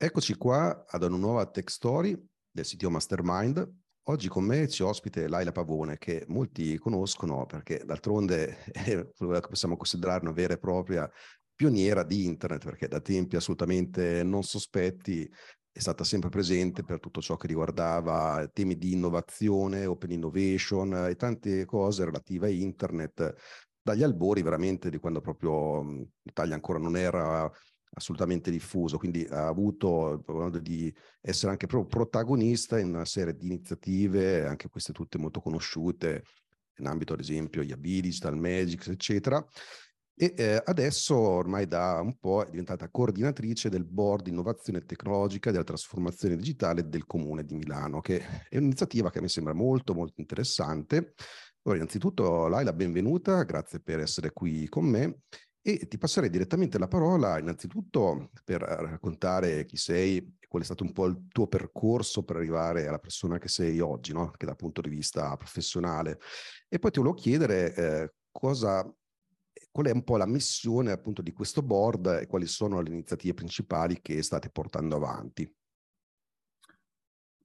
Eccoci qua ad una nuova tech story del sito Mastermind. Oggi con me ci ospite Laila Pavone, che molti conoscono perché d'altronde è quella che possiamo considerare una vera e propria pioniera di internet, perché da tempi assolutamente non sospetti è stata sempre presente per tutto ciò che riguardava temi di innovazione, open innovation e tante cose relative a internet, dagli albori veramente di quando proprio l'Italia ancora non era assolutamente diffuso, quindi ha avuto modo di essere anche proprio protagonista in una serie di iniziative, anche queste tutte molto conosciute, in ambito ad esempio IAB, Digital Magic, eccetera. E eh, adesso ormai da un po' è diventata coordinatrice del board innovazione tecnologica della trasformazione digitale del comune di Milano, che è un'iniziativa che mi sembra molto molto interessante. Allora, innanzitutto Laila, benvenuta, grazie per essere qui con me e ti passerei direttamente la parola innanzitutto per raccontare chi sei e qual è stato un po' il tuo percorso per arrivare alla persona che sei oggi, no? anche dal punto di vista professionale. E poi ti volevo chiedere eh, cosa, qual è un po' la missione appunto di questo board e quali sono le iniziative principali che state portando avanti.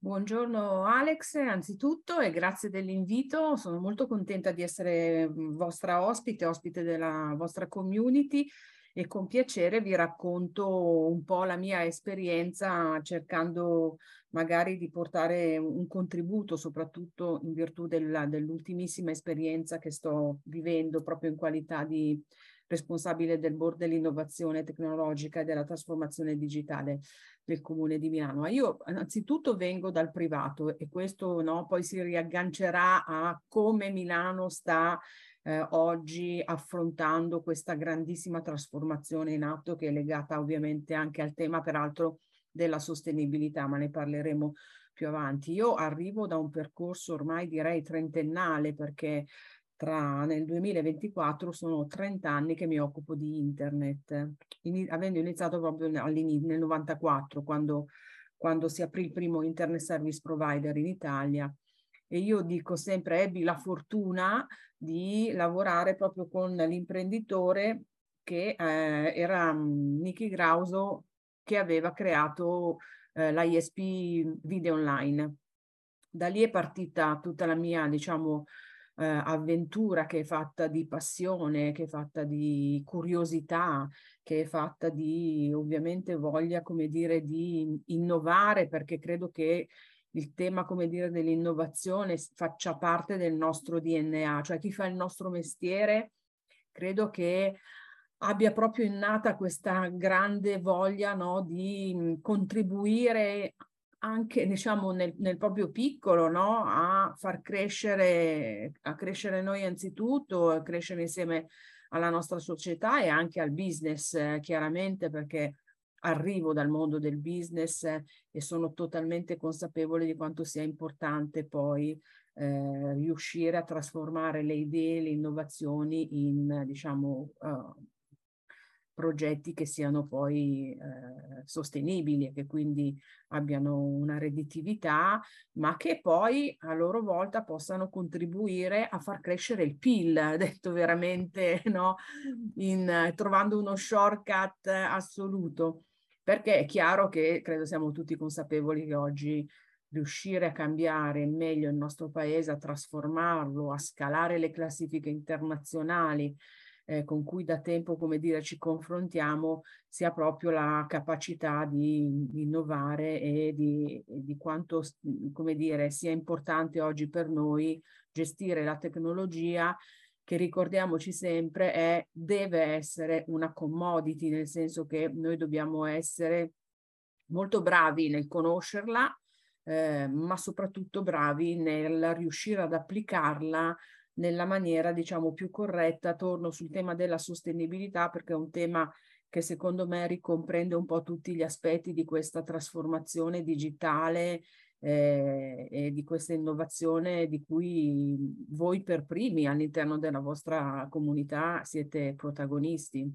Buongiorno Alex, anzitutto e grazie dell'invito. Sono molto contenta di essere mm, vostra ospite, ospite della vostra community e con piacere vi racconto un po' la mia esperienza cercando magari di portare un contributo, soprattutto in virtù della, dell'ultimissima esperienza che sto vivendo proprio in qualità di responsabile del board dell'innovazione tecnologica e della trasformazione digitale del comune di Milano. Io innanzitutto vengo dal privato e questo no, poi si riaggancerà a come Milano sta eh, oggi affrontando questa grandissima trasformazione in atto che è legata ovviamente anche al tema peraltro della sostenibilità, ma ne parleremo più avanti. Io arrivo da un percorso ormai direi trentennale perché tra, nel 2024 sono 30 anni che mi occupo di internet, in, avendo iniziato proprio nel 94 quando, quando si aprì il primo internet service provider in Italia e io dico sempre ebbi la fortuna di lavorare proprio con l'imprenditore che eh, era um, Nicky Grauso che aveva creato eh, l'ISP Video Online. Da lì è partita tutta la mia, diciamo, eh, avventura che è fatta di passione, che è fatta di curiosità, che è fatta di ovviamente voglia, come dire, di innovare, perché credo che il tema, come dire, dell'innovazione faccia parte del nostro DNA, cioè chi fa il nostro mestiere, credo che abbia proprio innata questa grande voglia no, di contribuire anche diciamo nel, nel proprio piccolo no? a far crescere, a crescere noi anzitutto, a crescere insieme alla nostra società e anche al business eh, chiaramente perché arrivo dal mondo del business eh, e sono totalmente consapevole di quanto sia importante poi eh, riuscire a trasformare le idee, le innovazioni in diciamo uh, progetti che siano poi eh, sostenibili e che quindi abbiano una redditività, ma che poi a loro volta possano contribuire a far crescere il PIL, detto veramente, no? In, trovando uno shortcut assoluto. Perché è chiaro che credo siamo tutti consapevoli che oggi riuscire a cambiare meglio il nostro paese, a trasformarlo, a scalare le classifiche internazionali, eh, con cui da tempo, come dire, ci confrontiamo, sia proprio la capacità di, di innovare e di, di quanto, come dire, sia importante oggi per noi gestire la tecnologia che ricordiamoci sempre è, deve essere una commodity, nel senso che noi dobbiamo essere molto bravi nel conoscerla, eh, ma soprattutto bravi nel riuscire ad applicarla nella maniera diciamo più corretta. Torno sul tema della sostenibilità perché è un tema che secondo me ricomprende un po' tutti gli aspetti di questa trasformazione digitale eh, e di questa innovazione di cui voi per primi all'interno della vostra comunità siete protagonisti.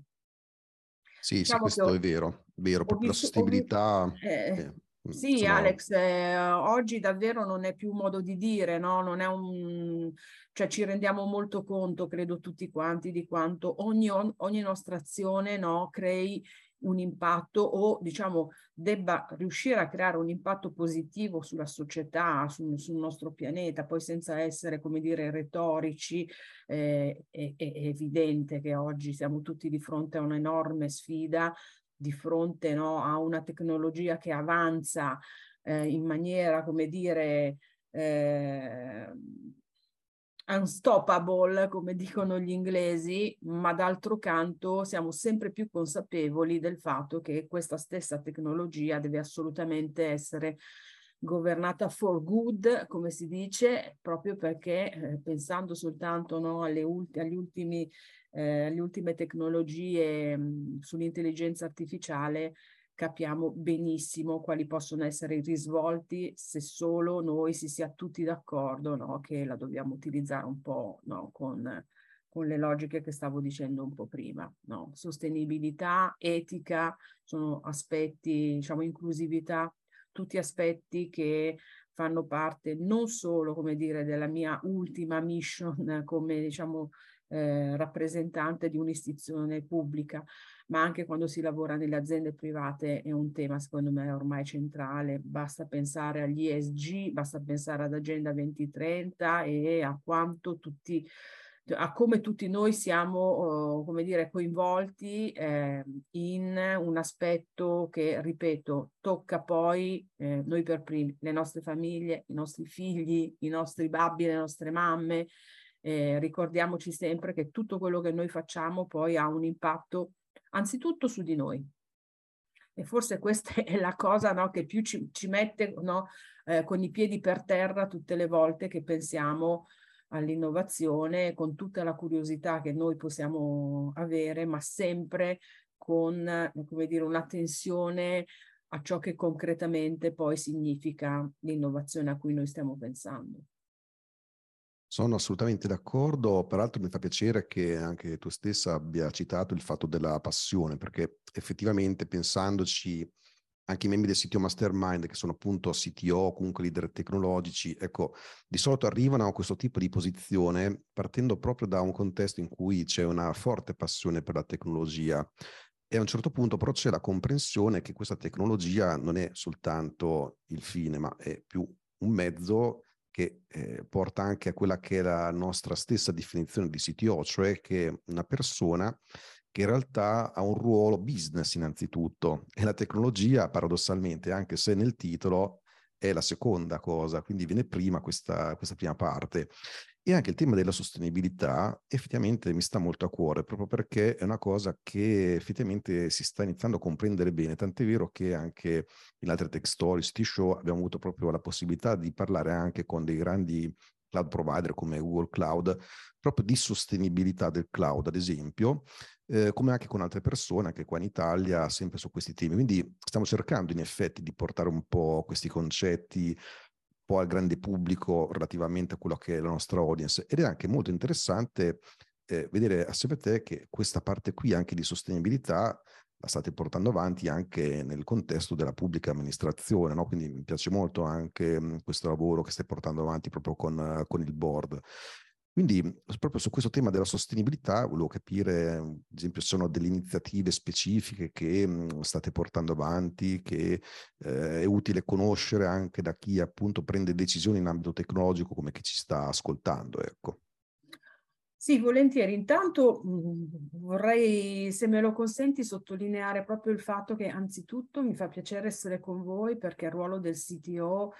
Sì, diciamo sì questo è vero, vero, proprio visto, la sostenibilità. Eh, eh Mm, sì, insomma... Alex, eh, oggi davvero non è più modo di dire, no? Non è un... cioè ci rendiamo molto conto, credo tutti quanti, di quanto ogni, ogni nostra azione no, crei un impatto o diciamo debba riuscire a creare un impatto positivo sulla società, sul, sul nostro pianeta, poi senza essere, come dire, retorici, eh, è, è evidente che oggi siamo tutti di fronte a un'enorme sfida, di fronte no, a una tecnologia che avanza eh, in maniera, come dire, eh, unstoppable, come dicono gli inglesi, ma d'altro canto siamo sempre più consapevoli del fatto che questa stessa tecnologia deve assolutamente essere governata for good, come si dice, proprio perché eh, pensando soltanto no, alle, ulti- agli ultimi, eh, alle ultime tecnologie sull'intelligenza artificiale, capiamo benissimo quali possono essere i risvolti se solo noi si sia tutti d'accordo no? che la dobbiamo utilizzare un po' no? con, con, le logiche che stavo dicendo un po' prima. No? Sostenibilità, etica, sono aspetti, diciamo, inclusività, tutti aspetti che fanno parte non solo, come dire, della mia ultima mission come, diciamo, eh, rappresentante di un'istituzione pubblica, ma anche quando si lavora nelle aziende private è un tema secondo me ormai centrale. Basta pensare agli ESG, basta pensare ad Agenda 2030 e a quanto tutti a come tutti noi siamo, uh, come dire, coinvolti eh, in un aspetto che, ripeto, tocca poi eh, noi per primi, le nostre famiglie, i nostri figli, i nostri babbi, le nostre mamme. Eh, ricordiamoci sempre che tutto quello che noi facciamo poi ha un impatto anzitutto su di noi. E forse questa è la cosa no, che più ci, ci mette no, eh, con i piedi per terra tutte le volte che pensiamo all'innovazione, con tutta la curiosità che noi possiamo avere, ma sempre con come dire, un'attenzione a ciò che concretamente poi significa l'innovazione a cui noi stiamo pensando. Sono assolutamente d'accordo, peraltro mi fa piacere che anche tu stessa abbia citato il fatto della passione, perché effettivamente pensandoci anche i membri del sito Mastermind, che sono appunto CTO, comunque leader tecnologici, ecco, di solito arrivano a questo tipo di posizione partendo proprio da un contesto in cui c'è una forte passione per la tecnologia. E a un certo punto però c'è la comprensione che questa tecnologia non è soltanto il fine, ma è più un mezzo che eh, porta anche a quella che è la nostra stessa definizione di CTO, cioè che una persona che in realtà ha un ruolo business innanzitutto e la tecnologia paradossalmente, anche se nel titolo è la seconda cosa, quindi viene prima questa, questa prima parte. E anche il tema della sostenibilità effettivamente mi sta molto a cuore, proprio perché è una cosa che effettivamente si sta iniziando a comprendere bene, tant'è vero che anche in altre tech stories, city show, abbiamo avuto proprio la possibilità di parlare anche con dei grandi cloud provider come Google Cloud, proprio di sostenibilità del cloud, ad esempio, eh, come anche con altre persone, anche qua in Italia, sempre su questi temi. Quindi stiamo cercando in effetti di portare un po' questi concetti po' al grande pubblico relativamente a quello che è la nostra audience. Ed è anche molto interessante eh, vedere assieme a te che questa parte qui anche di sostenibilità la state portando avanti anche nel contesto della pubblica amministrazione, no? quindi mi piace molto anche questo lavoro che stai portando avanti proprio con, con il board. Quindi proprio su questo tema della sostenibilità volevo capire, ad esempio, se sono delle iniziative specifiche che mh, state portando avanti, che eh, è utile conoscere anche da chi appunto prende decisioni in ambito tecnologico come chi ci sta ascoltando. Ecco. Sì, volentieri. Intanto mh, vorrei, se me lo consenti, sottolineare proprio il fatto che anzitutto mi fa piacere essere con voi perché il ruolo del CTO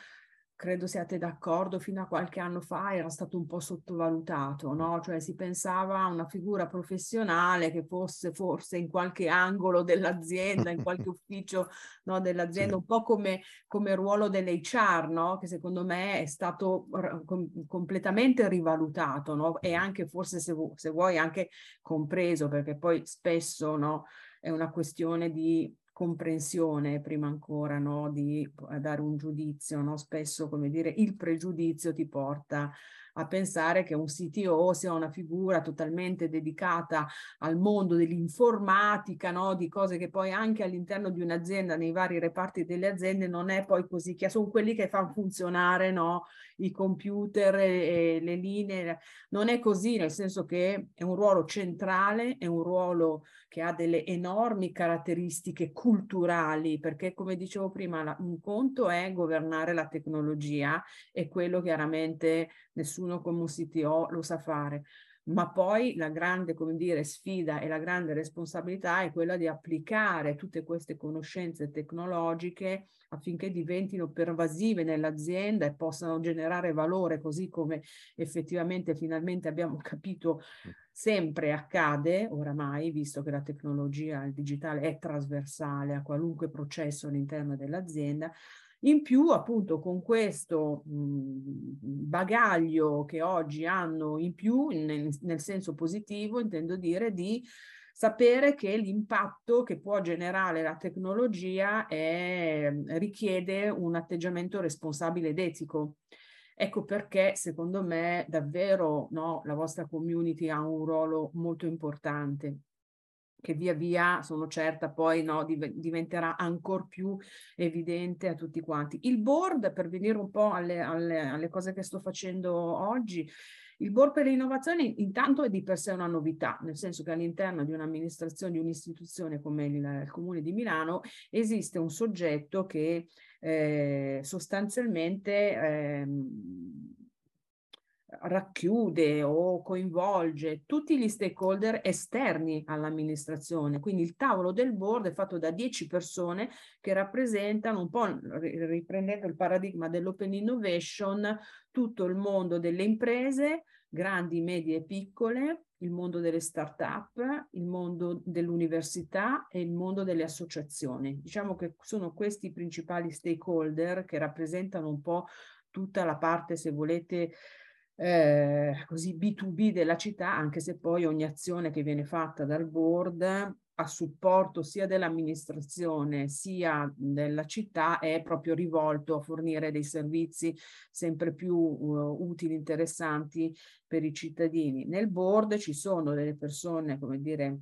credo siate d'accordo, fino a qualche anno fa era stato un po' sottovalutato, no? Cioè si pensava a una figura professionale che fosse forse in qualche angolo dell'azienda, in qualche ufficio no, dell'azienda, un po' come, come ruolo dell'HR, no? Che secondo me è stato com- completamente rivalutato, no? E anche forse se, vu- se vuoi anche compreso, perché poi spesso, no? È una questione di comprensione prima ancora no, di dare un giudizio, no? spesso come dire il pregiudizio ti porta a pensare che un CTO sia una figura totalmente dedicata al mondo dell'informatica, no? di cose che poi anche all'interno di un'azienda, nei vari reparti delle aziende, non è poi così chiaro, sono quelli che fanno funzionare no? i computer e, le linee, non è così, nel senso che è un ruolo centrale, è un ruolo che ha delle enormi caratteristiche culturali, perché come dicevo prima, un conto è governare la tecnologia e quello chiaramente nessuno come un CTO lo sa fare. Ma poi la grande, come dire, sfida e la grande responsabilità è quella di applicare tutte queste conoscenze tecnologiche affinché diventino pervasive nell'azienda e possano generare valore, così come effettivamente finalmente abbiamo capito sempre accade oramai, visto che la tecnologia, il digitale è trasversale a qualunque processo all'interno dell'azienda, in più, appunto, con questo bagaglio che oggi hanno in più, nel, nel senso positivo, intendo dire, di sapere che l'impatto che può generare la tecnologia è, richiede un atteggiamento responsabile ed etico. Ecco perché secondo me davvero no, la vostra community ha un ruolo molto importante che via via, sono certa, poi no, div- diventerà ancora più evidente a tutti quanti. Il board, per venire un po' alle, alle, alle cose che sto facendo oggi, il board per l'innovazione intanto è di per sé una novità, nel senso che all'interno di un'amministrazione, di un'istituzione come il, il, Comune di Milano, esiste un soggetto che eh, sostanzialmente eh, racchiude o coinvolge tutti gli stakeholder esterni all'amministrazione. Quindi il tavolo del board è fatto da 10 persone che rappresentano un po', riprendendo il paradigma dell'open innovation, tutto il mondo delle imprese, grandi, medie e piccole, il mondo delle start-up, il mondo dell'università e il mondo delle associazioni. Diciamo che sono questi i principali stakeholder che rappresentano un po' tutta la parte, se volete, eh, così B2B della città, anche se poi ogni azione che viene fatta dal board a supporto sia dell'amministrazione sia della città è proprio rivolto a fornire dei servizi sempre più uh, utili, interessanti per i cittadini. Nel board ci sono delle persone, come dire,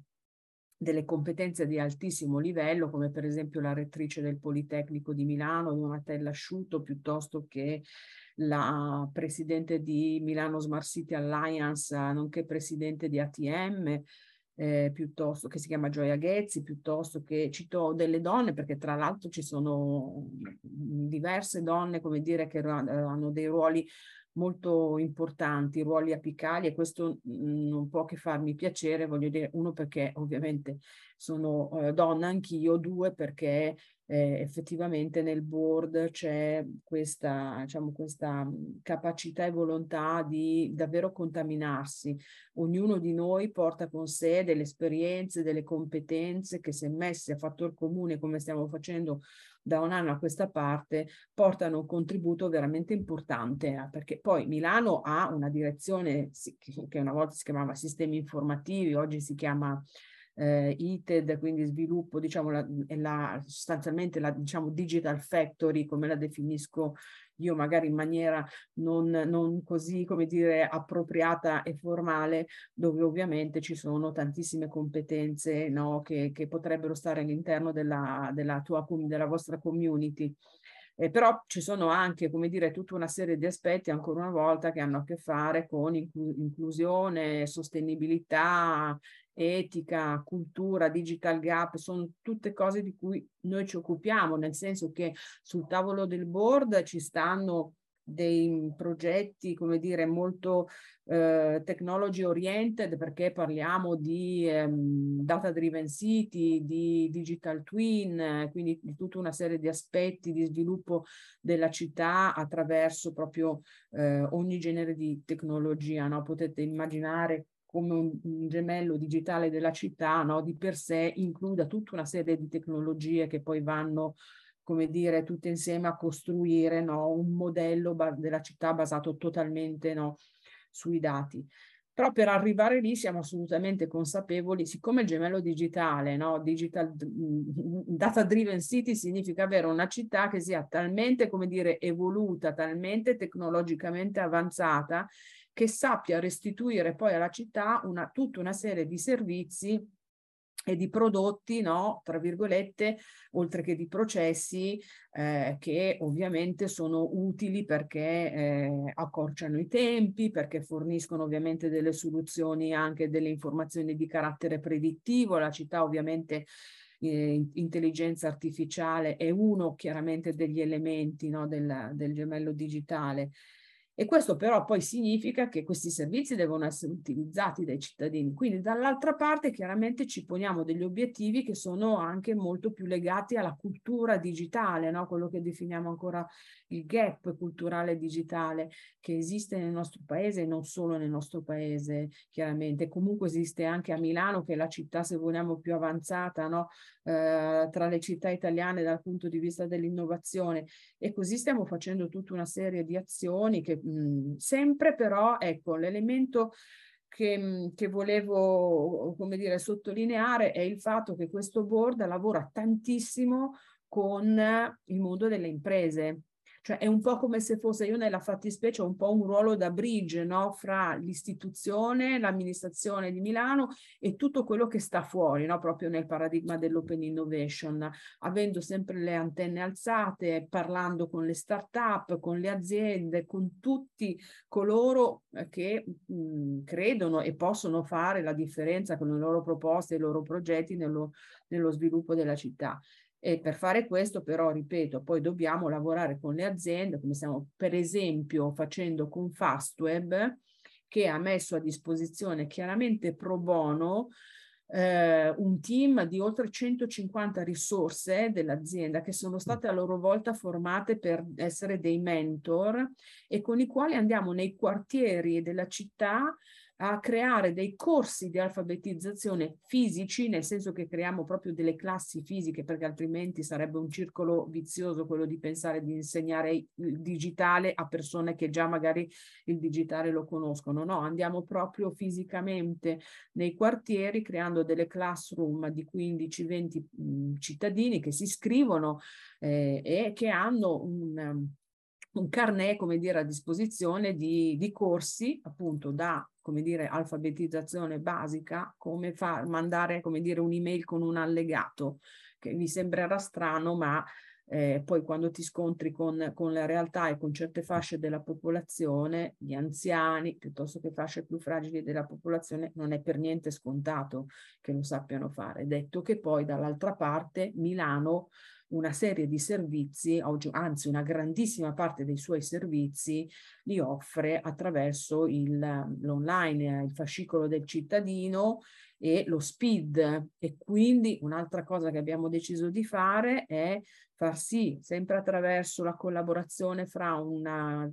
delle competenze di altissimo livello, come per esempio la rettrice del Politecnico di Milano, Donatella Asciutto, piuttosto che la presidente di Milano Smart City Alliance, nonché presidente di ATM, eh, piuttosto che si chiama Gioia Ghezzi, piuttosto che cito delle donne, perché tra l'altro ci sono diverse donne, come dire, che hanno dei ruoli molto importanti, ruoli apicali e questo non può che farmi piacere, voglio dire, uno perché ovviamente sono eh, donna anch'io, due perché eh, effettivamente nel board c'è questa, diciamo, questa capacità e volontà di davvero contaminarsi. Ognuno di noi porta con sé delle esperienze, delle competenze che se messe a fattor comune come stiamo facendo da un anno a questa parte portano un contributo veramente importante eh, perché poi Milano ha una direzione che una volta si chiamava sistemi informativi, oggi si chiama eh, ITED, quindi sviluppo, diciamo, la, la, sostanzialmente la diciamo, digital factory, come la definisco io magari in maniera non, non così, come dire, appropriata e formale, dove ovviamente ci sono tantissime competenze no, che, che potrebbero stare all'interno della, della, tua, della vostra community. Eh, però ci sono anche, come dire, tutta una serie di aspetti, ancora una volta, che hanno a che fare con inclu inclusione, sostenibilità, etica, cultura, digital gap, sono tutte cose di cui noi ci occupiamo, nel senso che sul tavolo del board ci stanno dei progetti, come dire, molto eh, technology oriented perché parliamo di ehm, data driven city, di digital twin, quindi di tutta una serie di aspetti di sviluppo della città attraverso proprio eh, ogni genere di tecnologia. No? Potete immaginare come un, un gemello digitale della città, no? di per sé includa tutta una serie di tecnologie che poi vanno come dire, tutte insieme a costruire no, un modello della città basato totalmente no, sui dati. Però per arrivare lì siamo assolutamente consapevoli, siccome il gemello digitale, no? Digital, data driven city significa avere una città che sia talmente, come dire, evoluta, talmente tecnologicamente avanzata, che sappia restituire poi alla città una, tutta una serie di servizi e di prodotti, no, tra virgolette, oltre che di processi eh, che ovviamente sono utili perché eh, accorciano i tempi, perché forniscono ovviamente delle soluzioni anche delle informazioni di carattere predittivo. La città ovviamente eh, intelligenza artificiale è uno chiaramente degli elementi no, del, del gemello digitale e questo però poi significa che questi servizi devono essere utilizzati dai cittadini. Quindi dall'altra parte chiaramente ci poniamo degli obiettivi che sono anche molto più legati alla cultura digitale, no? quello che definiamo ancora il gap culturale digitale che esiste nel nostro paese e non solo nel nostro paese, chiaramente. Comunque esiste anche a Milano, che è la città, se vogliamo, più avanzata no? Eh, tra le città italiane dal punto di vista dell'innovazione. E così stiamo facendo tutta una serie di azioni che mh, sempre però, ecco, l'elemento che, che, volevo come dire, sottolineare è il fatto che questo board lavora tantissimo con il mondo delle imprese. Cioè è un po' come se fosse io nella fattispecie un po' un ruolo da bridge no? fra l'istituzione, l'amministrazione di Milano e tutto quello che sta fuori, no? proprio nel paradigma dell'open innovation, avendo sempre le antenne alzate, parlando con le start-up, con le aziende, con tutti coloro eh, che mh, credono e possono fare la differenza con le loro proposte i loro progetti nello, nello sviluppo della città. E per fare questo però, ripeto, poi dobbiamo lavorare con le aziende, come stiamo per esempio facendo con Fastweb, che ha messo a disposizione chiaramente pro bono eh, un team di oltre 150 risorse dell'azienda che sono state a loro volta formate per essere dei mentor e con i quali andiamo nei quartieri della città a creare dei corsi di alfabetizzazione fisici, nel senso che creiamo proprio delle classi fisiche, perché altrimenti sarebbe un circolo vizioso quello di pensare di insegnare il digitale a persone che già magari il digitale lo conoscono. No, andiamo proprio fisicamente nei quartieri creando delle classroom di 15-20 cittadini che si iscrivono eh, e che hanno un un carnet, come dire, a disposizione di, di corsi, appunto, da, come dire, alfabetizzazione basica, come far, mandare, come dire, un'email con un allegato, che vi sembrerà strano, ma eh, poi quando ti scontri con, con la realtà e con certe fasce della popolazione, gli anziani, piuttosto che fasce più fragili della popolazione, non è per niente scontato che lo sappiano fare. Detto che poi dall'altra parte Milano una serie di servizi, anzi una grandissima parte dei suoi servizi li offre attraverso l'online, il fascicolo del cittadino e lo speed. E quindi un'altra cosa che abbiamo deciso di fare è far sì, sempre attraverso la collaborazione fra una,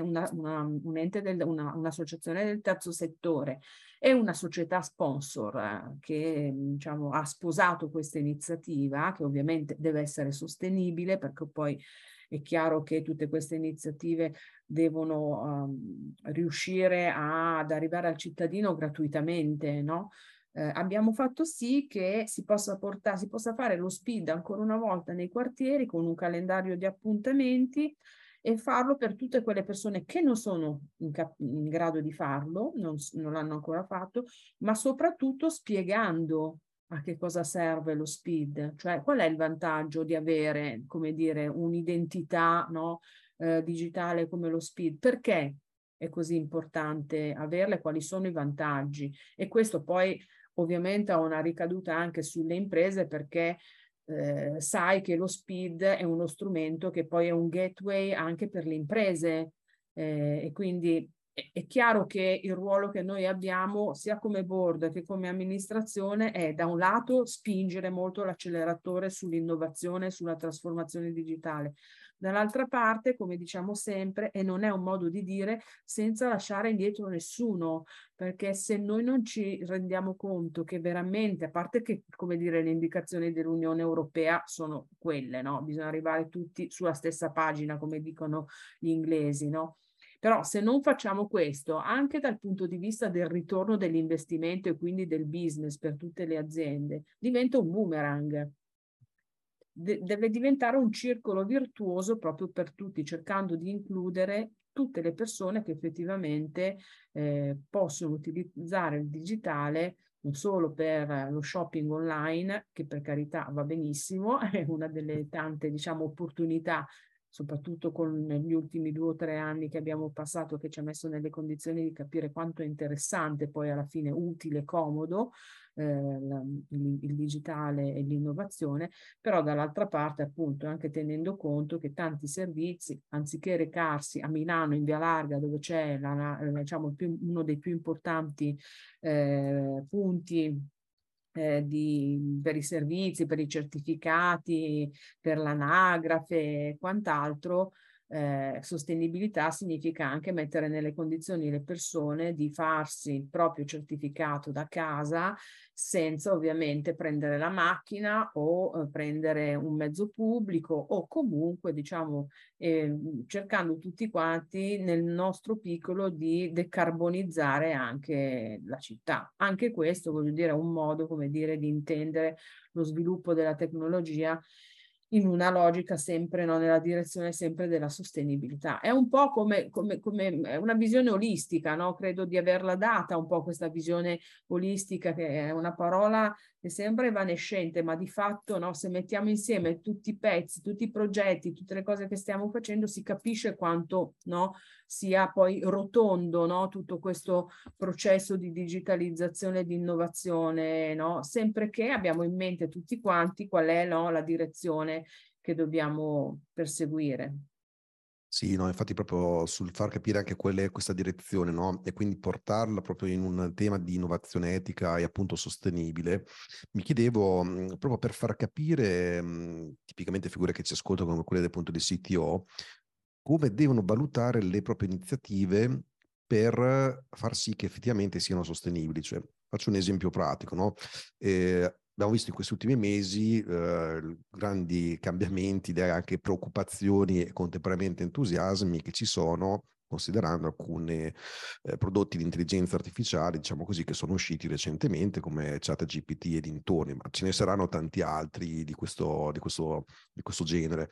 una, una, un ente del, una, un'associazione del terzo settore e una società sponsor eh, che diciamo, ha sposato questa iniziativa, che ovviamente deve essere sostenibile perché poi è chiaro che tutte queste iniziative devono um, riuscire a, ad arrivare al cittadino gratuitamente, no? Eh, abbiamo fatto sì che si possa portare, si possa fare lo speed ancora una volta nei quartieri con un calendario di appuntamenti e farlo per tutte quelle persone che non sono in, in grado di farlo, non, non l'hanno ancora fatto, ma soprattutto spiegando a che cosa serve lo speed, cioè qual è il vantaggio di avere, come dire, un'identità no, eh, digitale come lo speed, perché è così importante averle, quali sono i vantaggi? E questo poi ovviamente ha una ricaduta anche sulle imprese perché eh, sai che lo speed è uno strumento che poi è un gateway anche per le imprese eh, e quindi è, è chiaro che il ruolo che noi abbiamo sia come board che come amministrazione è da un lato spingere molto l'acceleratore sull'innovazione, sulla trasformazione digitale, Dall'altra parte, come diciamo sempre, e non è un modo di dire, senza lasciare indietro nessuno, perché se noi non ci rendiamo conto che veramente, a parte che, come dire, le indicazioni dell'Unione Europea sono quelle, no? Bisogna arrivare tutti sulla stessa pagina, come dicono gli inglesi, no? Però se non facciamo questo, anche dal punto di vista del ritorno dell'investimento e quindi del business per tutte le aziende, diventa un boomerang. De- deve diventare un circolo virtuoso proprio per tutti, cercando di includere tutte le persone che effettivamente eh, possono utilizzare il digitale non solo per lo shopping online, che per carità va benissimo, è una delle tante diciamo, opportunità soprattutto con gli ultimi due o tre anni che abbiamo passato, che ci ha messo nelle condizioni di capire quanto è interessante, poi alla fine utile, comodo, eh, il, il, digitale e l'innovazione, però dall'altra parte appunto anche tenendo conto che tanti servizi, anziché recarsi a Milano in via Larga, dove c'è la, diciamo, più, uno dei più importanti eh, punti eh, di, per i servizi, per i certificati, per l'anagrafe e quant'altro, eh, sostenibilità significa anche mettere nelle condizioni le persone di farsi il proprio certificato da casa senza ovviamente prendere la macchina o eh, prendere un mezzo pubblico o comunque diciamo eh, cercando tutti quanti nel nostro piccolo di decarbonizzare anche la città. Anche questo voglio dire è un modo come dire di intendere lo sviluppo della tecnologia in una logica sempre no, nella direzione sempre della sostenibilità. È un po' come, come, come una visione olistica, no? credo di averla data un po' questa visione olistica, che è una parola che sembra evanescente, ma di fatto no, se mettiamo insieme tutti i pezzi, tutti i progetti, tutte le cose che stiamo facendo, si capisce quanto no, sia poi rotondo no, tutto questo processo di digitalizzazione e di innovazione, no? sempre che abbiamo in mente tutti quanti qual è la direzione che dobbiamo perseguire. Sì, no, infatti proprio sul far capire anche qual è questa direzione, no? E quindi portarla proprio in un tema di innovazione etica e appunto sostenibile, mi chiedevo, mhmm, proprio per far capire, mh, mhmm, tipicamente figure che ci ascoltano come quelle del punto di CTO, come devono valutare le proprie iniziative per far sì che effettivamente siano sostenibili. Cioè, faccio un esempio pratico, no? Eh, abbiamo visto in questi ultimi mesi eh, grandi cambiamenti anche preoccupazioni e contemporaneamente entusiasmi che ci sono considerando alcuni eh, prodotti di intelligenza artificiale, diciamo così, che sono usciti recentemente come ChatGPT e dintorni, ma ce ne saranno tanti altri di questo, di, questo, di questo genere.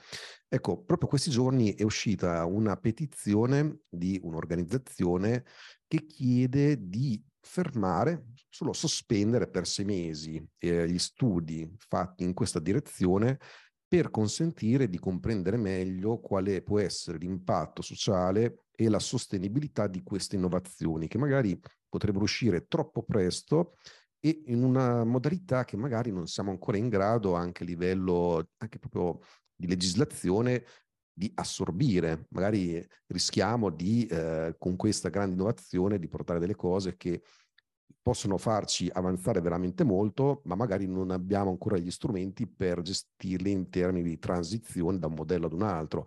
Ecco, proprio questi giorni è uscita una petizione di un'organizzazione che chiede di fermare, solo sospendere per sei mesi eh, gli studi fatti in questa direzione per consentire di comprendere meglio quale può essere l'impatto sociale e la sostenibilità di queste innovazioni che magari potrebbero uscire troppo presto e in una modalità che magari non siamo ancora in grado anche a livello anche proprio di legislazione di assorbire. Magari rischiamo di, eh, con questa grande innovazione, di portare delle cose che possono farci avanzare veramente molto, ma magari non abbiamo ancora gli strumenti per gestirli in termini di transizione da un modello ad un altro.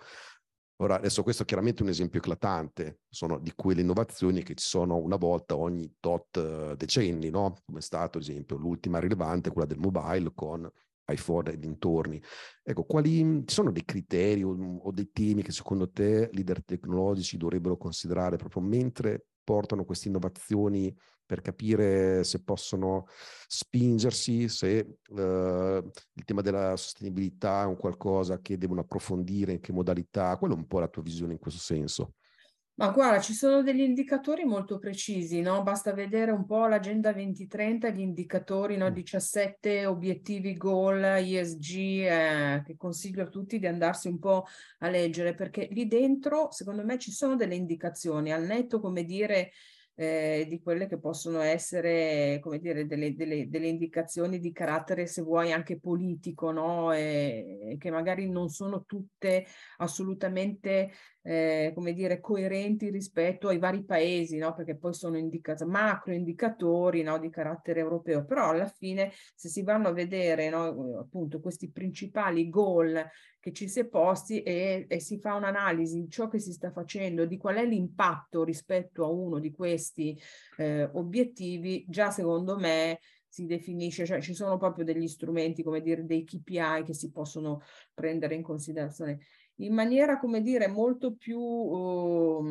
Ora, adesso questo è chiaramente un esempio eclatante, sono di quelle innovazioni che ci sono una volta ogni tot uh, decenni, no? Come è stato, ad esempio, l'ultima rilevante, quella del mobile con iPhone e dintorni. Ecco, quali sono dei criteri o, o dei temi che secondo te leader tecnologici dovrebbero considerare proprio mentre portano queste innovazioni per capire se possono spingersi, se eh, il tema della sostenibilità è un qualcosa che devono approfondire, in che modalità, qual è un po' la tua visione in questo senso? Ma guarda, ci sono degli indicatori molto precisi, no? Basta vedere un po' l'agenda 2030, gli indicatori, no? 17 obiettivi goal ESG, eh, che consiglio a tutti di andarsi un po' a leggere, perché lì dentro, secondo me, ci sono delle indicazioni, al netto, come dire, eh, di quelle che possono essere, come dire, delle, delle, delle, indicazioni di carattere, se vuoi, anche politico, no? E, che magari non sono tutte assolutamente, eh, come dire, coerenti rispetto ai vari paesi, no? Perché poi sono indica- macro indicatori, no? Di carattere europeo. Però alla fine, se si vanno a vedere, no? Appunto, questi principali goal che ci si è posti e, e, si fa un'analisi di ciò che si sta facendo, di qual è l'impatto rispetto a uno di questi eh, obiettivi, già secondo me si definisce, cioè ci sono proprio degli strumenti, come dire, dei KPI che si possono prendere in considerazione. In maniera, come dire, molto più uh,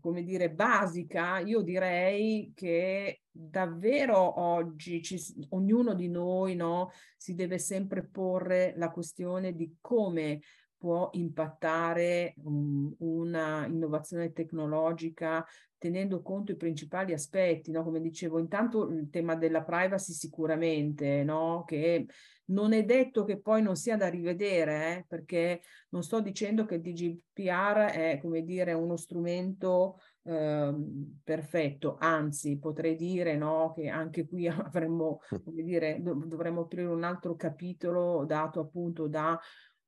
come dire, basica, io direi che davvero oggi ci, ognuno di noi no, si deve sempre porre la questione di come può impattare um, una innovazione tecnologica tenendo conto i principali aspetti, no? come dicevo, intanto il tema della privacy sicuramente, no? che non è detto che poi non sia da rivedere, eh? perché non sto dicendo che il DGPR è, come dire, uno strumento eh, perfetto, anzi potrei dire no, che anche qui avremmo, come dire, dov- dovremmo aprire un altro capitolo dato appunto da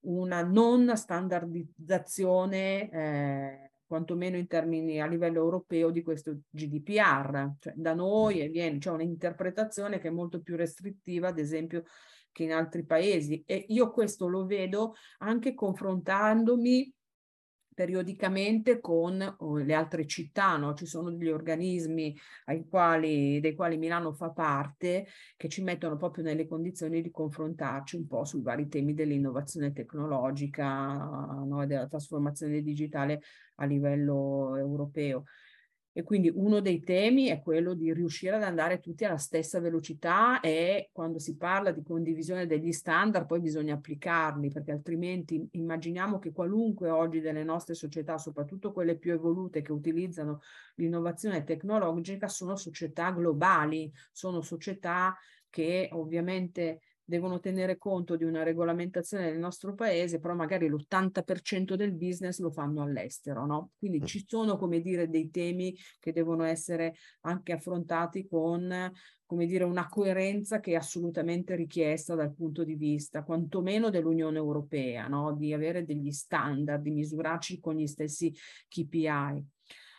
una non standardizzazione eh, quantomeno in termini a livello europeo di questo GDPR. Cioè, da noi viene, c'è un'interpretazione che è molto più restrittiva, ad esempio, che in altri paesi. E io questo lo vedo anche confrontandomi periodicamente con oh, le altre città, no? ci sono degli organismi quali, dei quali Milano fa parte che ci mettono proprio nelle condizioni di confrontarci un po' sui vari temi dell'innovazione tecnologica no? della trasformazione digitale a livello europeo. E quindi uno dei temi è quello di riuscire ad andare tutti alla stessa velocità e quando si parla di condivisione degli standard poi bisogna applicarli perché altrimenti immaginiamo che qualunque oggi delle nostre società, soprattutto quelle più evolute che utilizzano l'innovazione tecnologica, sono società globali, sono società che ovviamente devono tenere conto di una regolamentazione del nostro paese, però magari l'80% del business lo fanno all'estero, no? Quindi ci sono, come dire, dei temi che devono essere anche affrontati con, come dire, una coerenza che è assolutamente richiesta dal punto di vista, quantomeno dell'Unione Europea, no? Di avere degli standard, di misurarci con gli stessi KPI.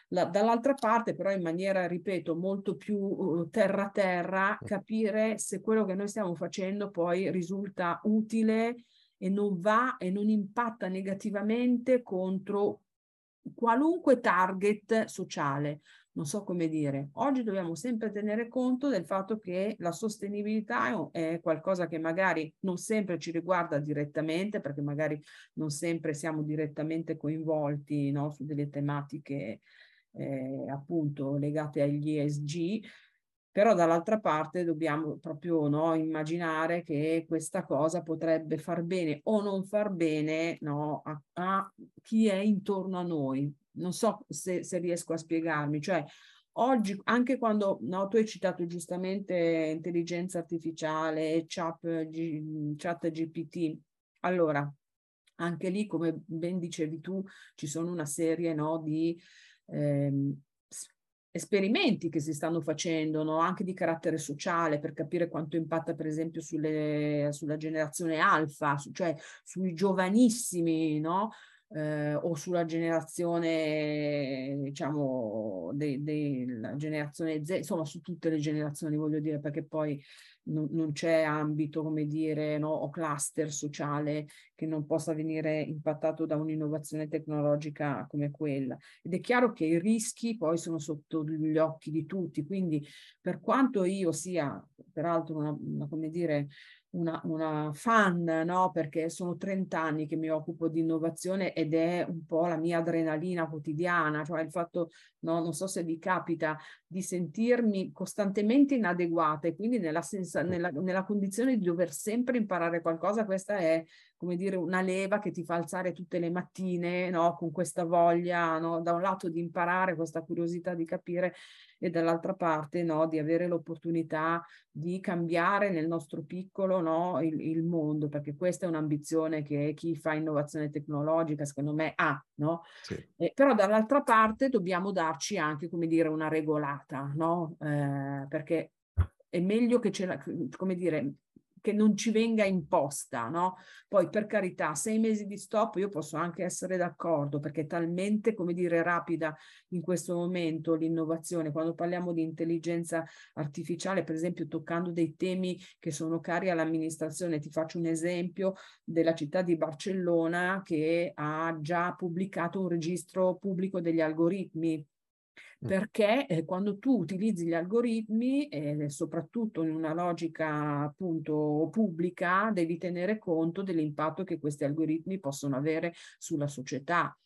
La, dall'altra parte però in maniera, ripeto, molto più uh, terra terra, capire se quello che noi stiamo facendo poi risulta utile e non va e non impatta negativamente contro qualunque target sociale. Non so come dire. Oggi dobbiamo sempre tenere conto del fatto che la sostenibilità è qualcosa che magari non sempre ci riguarda direttamente, perché magari non sempre siamo direttamente coinvolti no, su delle tematiche eh, appunto legate agli ESG, però dall'altra parte dobbiamo proprio no, immaginare che questa cosa potrebbe far bene o non far bene no, a, a chi è intorno a noi. Non so se, se riesco a spiegarmi, cioè oggi, anche quando no, tu hai citato giustamente intelligenza artificiale, chat, chat GPT, allora anche lì, come ben dicevi tu, ci sono una serie no, di ehm, esperimenti che si stanno facendo, no? anche di carattere sociale, per capire quanto impatta per esempio sulle, sulla generazione alfa, su, cioè sui giovanissimi, no? Eh, o sulla generazione, diciamo, della generazione Z, insomma su tutte le generazioni voglio dire, perché poi non, non c'è ambito, come dire, no, o cluster sociale che non possa venire impattato da un'innovazione tecnologica come quella. Ed è chiaro che i rischi poi sono sotto gli occhi di tutti, quindi per quanto io sia, peraltro, una, una come dire, una, una fan, no? perché sono 30 anni che mi occupo di innovazione ed è un po' la mia adrenalina quotidiana, cioè il fatto, no, non so se vi capita, di sentirmi costantemente inadeguata e quindi nella, senza, nella, nella condizione di dover sempre imparare qualcosa, questa è come dire, una leva che ti fa alzare tutte le mattine, no? con questa voglia, no? da un lato di imparare, questa curiosità di capire e dall'altra parte no? di avere l'opportunità di cambiare nel nostro piccolo no? il, il, mondo, perché questa è un'ambizione che chi fa innovazione tecnologica secondo me ha, no? Sì. Eh, però dall'altra parte dobbiamo darci anche, come dire, una regolata, no? Eh, perché è meglio che ce la, come dire, che non ci venga imposta, no? Poi per carità, sei mesi di stop io posso anche essere d'accordo perché è talmente, come dire, rapida in questo momento l'innovazione. Quando parliamo di intelligenza artificiale, per esempio, toccando dei temi che sono cari all'amministrazione, ti faccio un esempio della città di Barcellona che ha già pubblicato un registro pubblico degli algoritmi perché eh, quando tu utilizzi gli algoritmi, eh, soprattutto in una logica appunto pubblica, devi tenere conto dell'impatto che questi algoritmi possono avere sulla società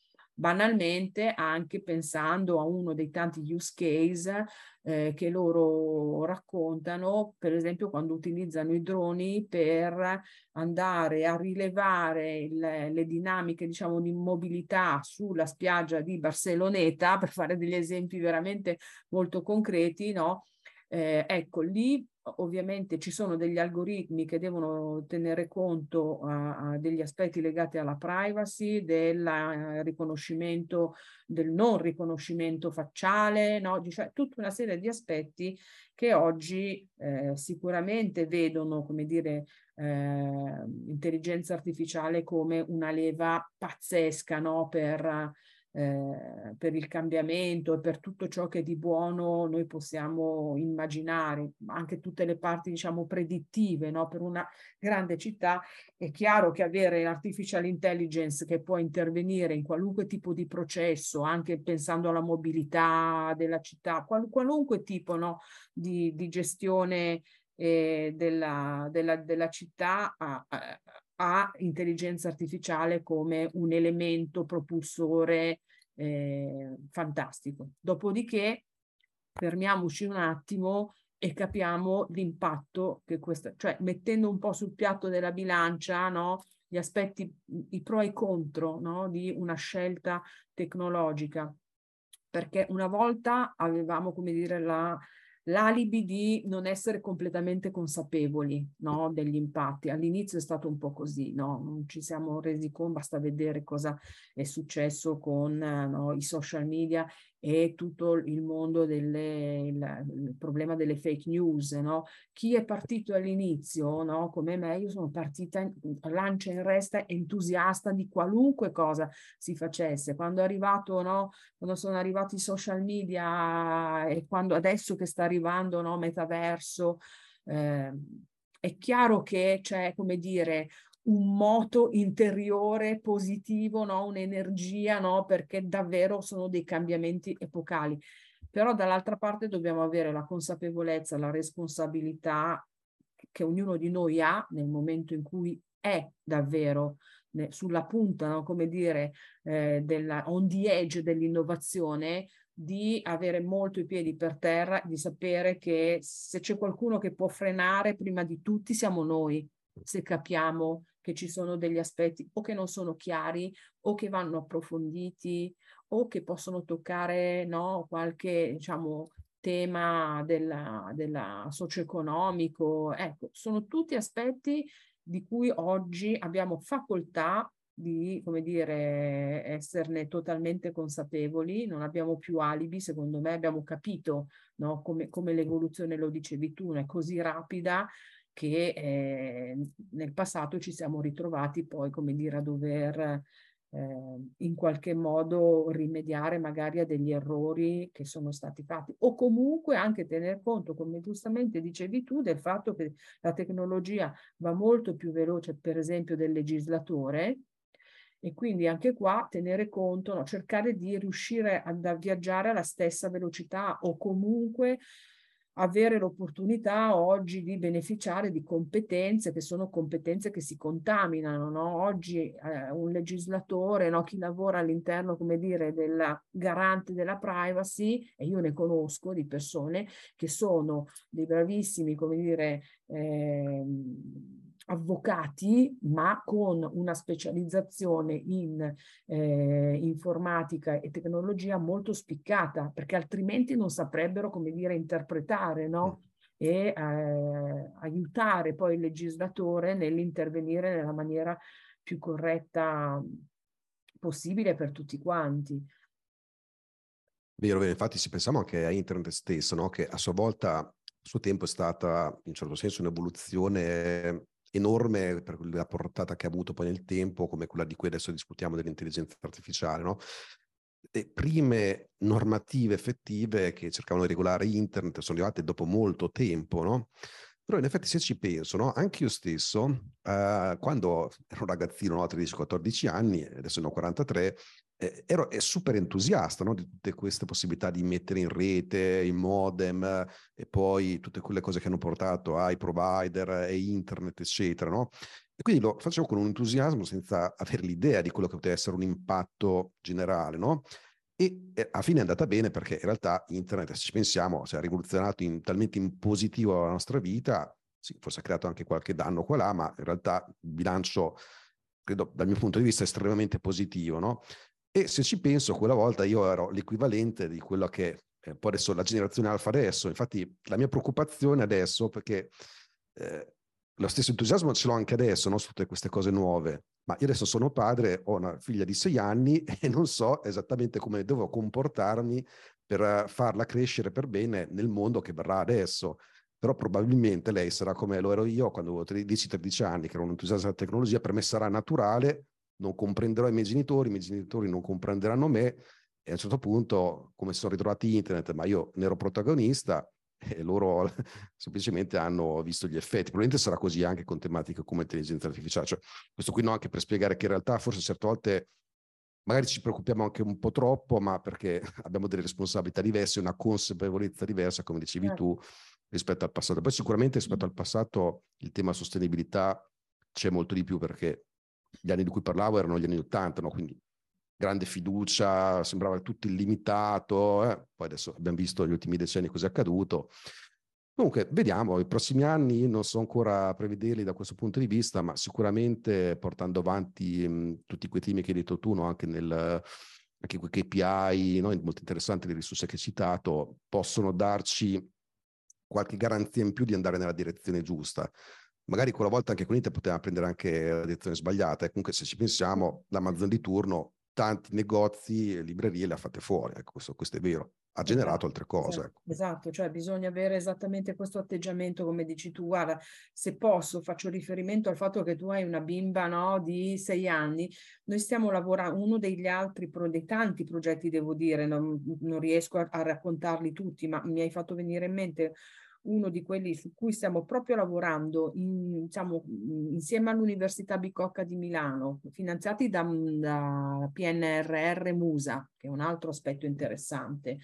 banalmente anche pensando a uno dei tanti use case eh, che loro raccontano, per esempio quando utilizzano i droni per andare a rilevare il, le dinamiche diciamo di mobilità sulla spiaggia di Barceloneta, per fare degli esempi veramente molto concreti, no? Eh, ecco, lì ovviamente ci sono degli algoritmi che devono tenere conto uh, degli aspetti legati alla privacy, del uh, riconoscimento, del non riconoscimento facciale, no? cioè tutta una serie di aspetti che oggi eh, sicuramente vedono, come dire, eh, intelligenza artificiale come una leva pazzesca no? per eh, per il cambiamento e per tutto ciò che di buono noi possiamo immaginare, anche tutte le parti diciamo predittive no? per una grande città, è chiaro che avere l'artificial intelligence che può intervenire in qualunque tipo di processo, anche pensando alla mobilità della città, qual- qualunque tipo no? di, di gestione eh, della, della, della città ha, ha intelligenza artificiale come un elemento propulsore eh, fantastico. Dopodiché fermiamoci un attimo e capiamo l'impatto che questa, cioè mettendo un po' sul piatto della bilancia, no? gli aspetti, i pro e i contro no? di una scelta tecnologica. Perché una volta avevamo, come dire, la, l'alibi di non essere completamente consapevoli no, degli impatti. All'inizio è stato un po' così, no? non ci siamo resi conto, basta vedere cosa è successo con no, i social media e tutto il mondo il problema delle fake news. No? Chi è partito all'inizio, no? come me, io sono partita lancia in resta entusiasta di qualunque cosa si facesse. Quando è arrivato, no? quando sono arrivati i social media e quando adesso che sta arrivando no? metaverso, eh, è chiaro che c'è, come dire, un moto interiore positivo, no? un'energia, no? perché davvero sono dei cambiamenti epocali. Però dall'altra parte dobbiamo avere la consapevolezza, la responsabilità che ognuno di noi ha nel momento in cui è davvero sulla punta, no? come dire, eh, della, on the edge dell'innovazione, di avere molto i piedi per terra, di sapere che se c'è qualcuno che può frenare prima di tutti siamo noi, se capiamo che ci sono degli aspetti o che non sono chiari o che vanno approfonditi o che possono toccare no, qualche diciamo, tema della, della socio-economico. Ecco, sono tutti aspetti di cui oggi abbiamo facoltà di, come dire, esserne totalmente consapevoli, non abbiamo più alibi, secondo me abbiamo capito no, come, come l'evoluzione, lo dicevi tu, è così rapida che eh, nel passato ci siamo ritrovati poi, come dire, a dover eh, in qualche modo rimediare magari a degli errori che sono stati fatti. O comunque anche tener conto, come giustamente dicevi tu, del fatto che la tecnologia va molto più veloce, per esempio, del legislatore. E quindi anche qua tenere conto, no, cercare di riuscire a, viaggiare alla stessa velocità o comunque avere l'opportunità oggi di beneficiare di competenze che sono competenze che si contaminano. No? Oggi eh, un legislatore, no? chi lavora all'interno, come dire, del garante della privacy, e io ne conosco di persone che sono dei bravissimi, come dire, eh, avvocati, ma con una specializzazione in eh, informatica e tecnologia molto spiccata, perché altrimenti non saprebbero, come dire, interpretare, no? e eh, aiutare poi il legislatore nell'intervenire nella maniera più corretta possibile per tutti quanti. Vero, vero, infatti si pensiamo anche a internet stesso, no? che a sua volta a suo tempo è stata in un certo senso un'evoluzione enorme per la portata che ha avuto poi nel tempo, come quella di cui adesso discutiamo dell'intelligenza artificiale, no? Le prime normative effettive che cercavano di regolare internet sono arrivate dopo molto tempo, no? Però in effetti se ci penso, no? anche io stesso, uh, quando ero ragazzino, no? 13-14 anni, adesso ne ho 43, eh, ero super entusiasta no? di tutte queste possibilità di mettere in rete i modem e poi tutte quelle cose che hanno portato ai provider e internet, eccetera. No? E quindi lo facevo con un entusiasmo senza avere l'idea di quello che poteva essere un impatto generale, no? E a fine è andata bene perché in realtà internet, se ci pensiamo, si è rivoluzionato in, talmente in positivo la nostra vita, sì, forse ha creato anche qualche danno qua là, ma in realtà il bilancio, credo, dal mio punto di vista, è estremamente positivo, no? E se ci penso, quella volta io ero l'equivalente di quello che eh, poi adesso la generazione alfa adesso. Infatti la mia preoccupazione adesso, perché eh, lo stesso entusiasmo ce l'ho anche adesso, no? su tutte queste cose nuove, ma io adesso sono padre, ho una figlia di sei anni e non so esattamente come devo comportarmi per farla crescere per bene nel mondo che verrà adesso. Però probabilmente lei sarà come lo ero io quando avevo 10-13 anni, che ero un entusiasta della tecnologia, per me sarà naturale, non comprenderò i miei genitori, i miei genitori non comprenderanno me e a un certo punto, come si sono ritrovati internet, ma io ne ero protagonista, e loro semplicemente hanno visto gli effetti. Probabilmente sarà così anche con tematiche come intelligenza artificiale. Cioè, questo qui no, anche per spiegare che in realtà forse certe volte magari ci preoccupiamo anche un po' troppo, ma perché abbiamo delle responsabilità diverse, una consapevolezza diversa, come dicevi certo. tu, rispetto al passato. Poi sicuramente rispetto al passato il tema sostenibilità c'è molto di più perché gli anni di cui parlavo erano gli anni 80, no? quindi grande fiducia, sembrava tutto illimitato, eh? poi adesso abbiamo visto negli ultimi decenni cosa è accaduto. Comunque, vediamo, i prossimi anni non so ancora prevederli da questo punto di vista, ma sicuramente portando avanti mh, tutti quei temi che hai detto tu, no? anche nel anche quei KPI, no? molto interessanti le risorse che hai citato, possono darci qualche garanzia in più di andare nella direzione giusta. Magari quella volta anche con Inter poteva prendere anche la direzione sbagliata, e comunque se ci pensiamo, l'Amazon di turno tanti negozi e librerie le ha fatte fuori, ecco, questo, questo è vero, ha generato esatto, altre cose. Esatto, ecco. esatto, cioè bisogna avere esattamente questo atteggiamento, come dici tu, guarda, se posso faccio riferimento al fatto che tu hai una bimba no, di sei anni, noi stiamo lavorando, uno degli altri, pro, dei tanti progetti devo dire, non, non riesco a, a raccontarli tutti, ma mi hai fatto venire in mente uno di quelli su cui stiamo proprio lavorando in, diciamo, insieme all'Università Bicocca di Milano, finanziati da, da PNRR Musa, che è un altro aspetto interessante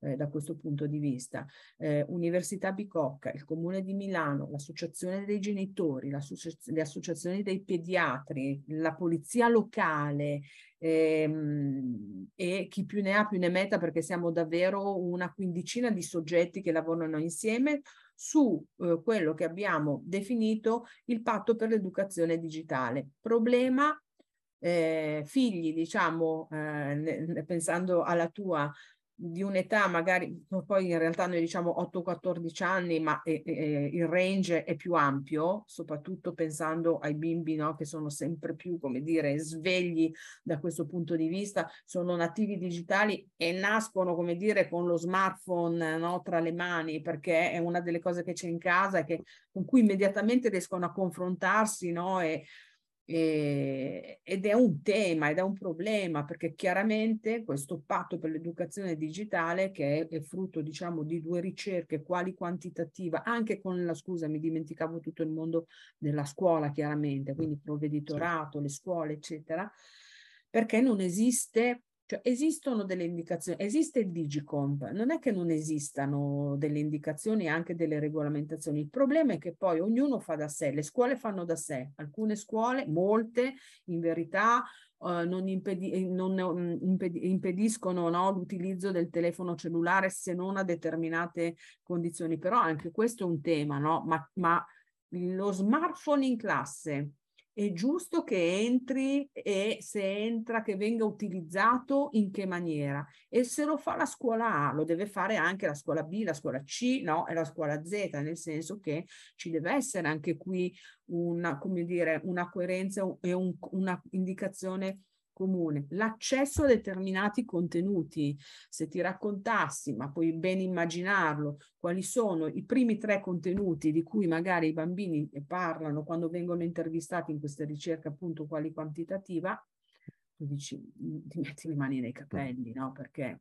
eh, da questo punto di vista. Eh, Università Bicocca, il Comune di Milano, l'Associazione dei Genitori, le associazioni dei pediatri, la Polizia Locale ehm, e chi più ne ha più ne metta perché siamo davvero una quindicina di soggetti che lavorano insieme su eh, quello che abbiamo definito il patto per l'educazione digitale. Problema eh, figli, diciamo, eh, pensando alla tua di un'età magari, poi in realtà noi diciamo 8-14 anni, ma eh, eh, il range è più ampio, soprattutto pensando ai bimbi no, che sono sempre più, come dire, svegli da questo punto di vista, sono nativi digitali e nascono, come dire, con lo smartphone no, tra le mani, perché è una delle cose che c'è in casa e che, con cui immediatamente riescono a confrontarsi no, e e, ed è un tema ed è un problema perché chiaramente questo patto per l'educazione digitale che è, è, frutto diciamo di due ricerche quali quantitativa anche con la scusa mi dimenticavo tutto il mondo della scuola chiaramente quindi provveditorato le scuole eccetera perché non esiste cioè, esistono delle indicazioni, esiste il Digicomp, non è che non esistano delle indicazioni e anche delle regolamentazioni. Il problema è che poi ognuno fa da sé, le scuole fanno da sé, alcune scuole, molte in verità, Uh, non, impedi- eh, non um, impedi- impediscono no, l'utilizzo del telefono cellulare se non a determinate condizioni. Però anche questo è un tema, no? ma, ma lo smartphone in classe è giusto che entri e se entra che venga utilizzato in che maniera? E se lo fa la scuola A lo deve fare anche la scuola B, la scuola C, no, e la scuola Z, nel senso che ci deve essere anche qui una, come dire, una coerenza e un, una indicazione comune, l'accesso a determinati contenuti. Se ti raccontassi, ma puoi ben immaginarlo, quali sono i primi tre contenuti di cui magari i bambini parlano quando vengono intervistati in queste ricerche appunto quali quantitativa, tu dici, mm, ti metti le mani nei capelli, no? Perché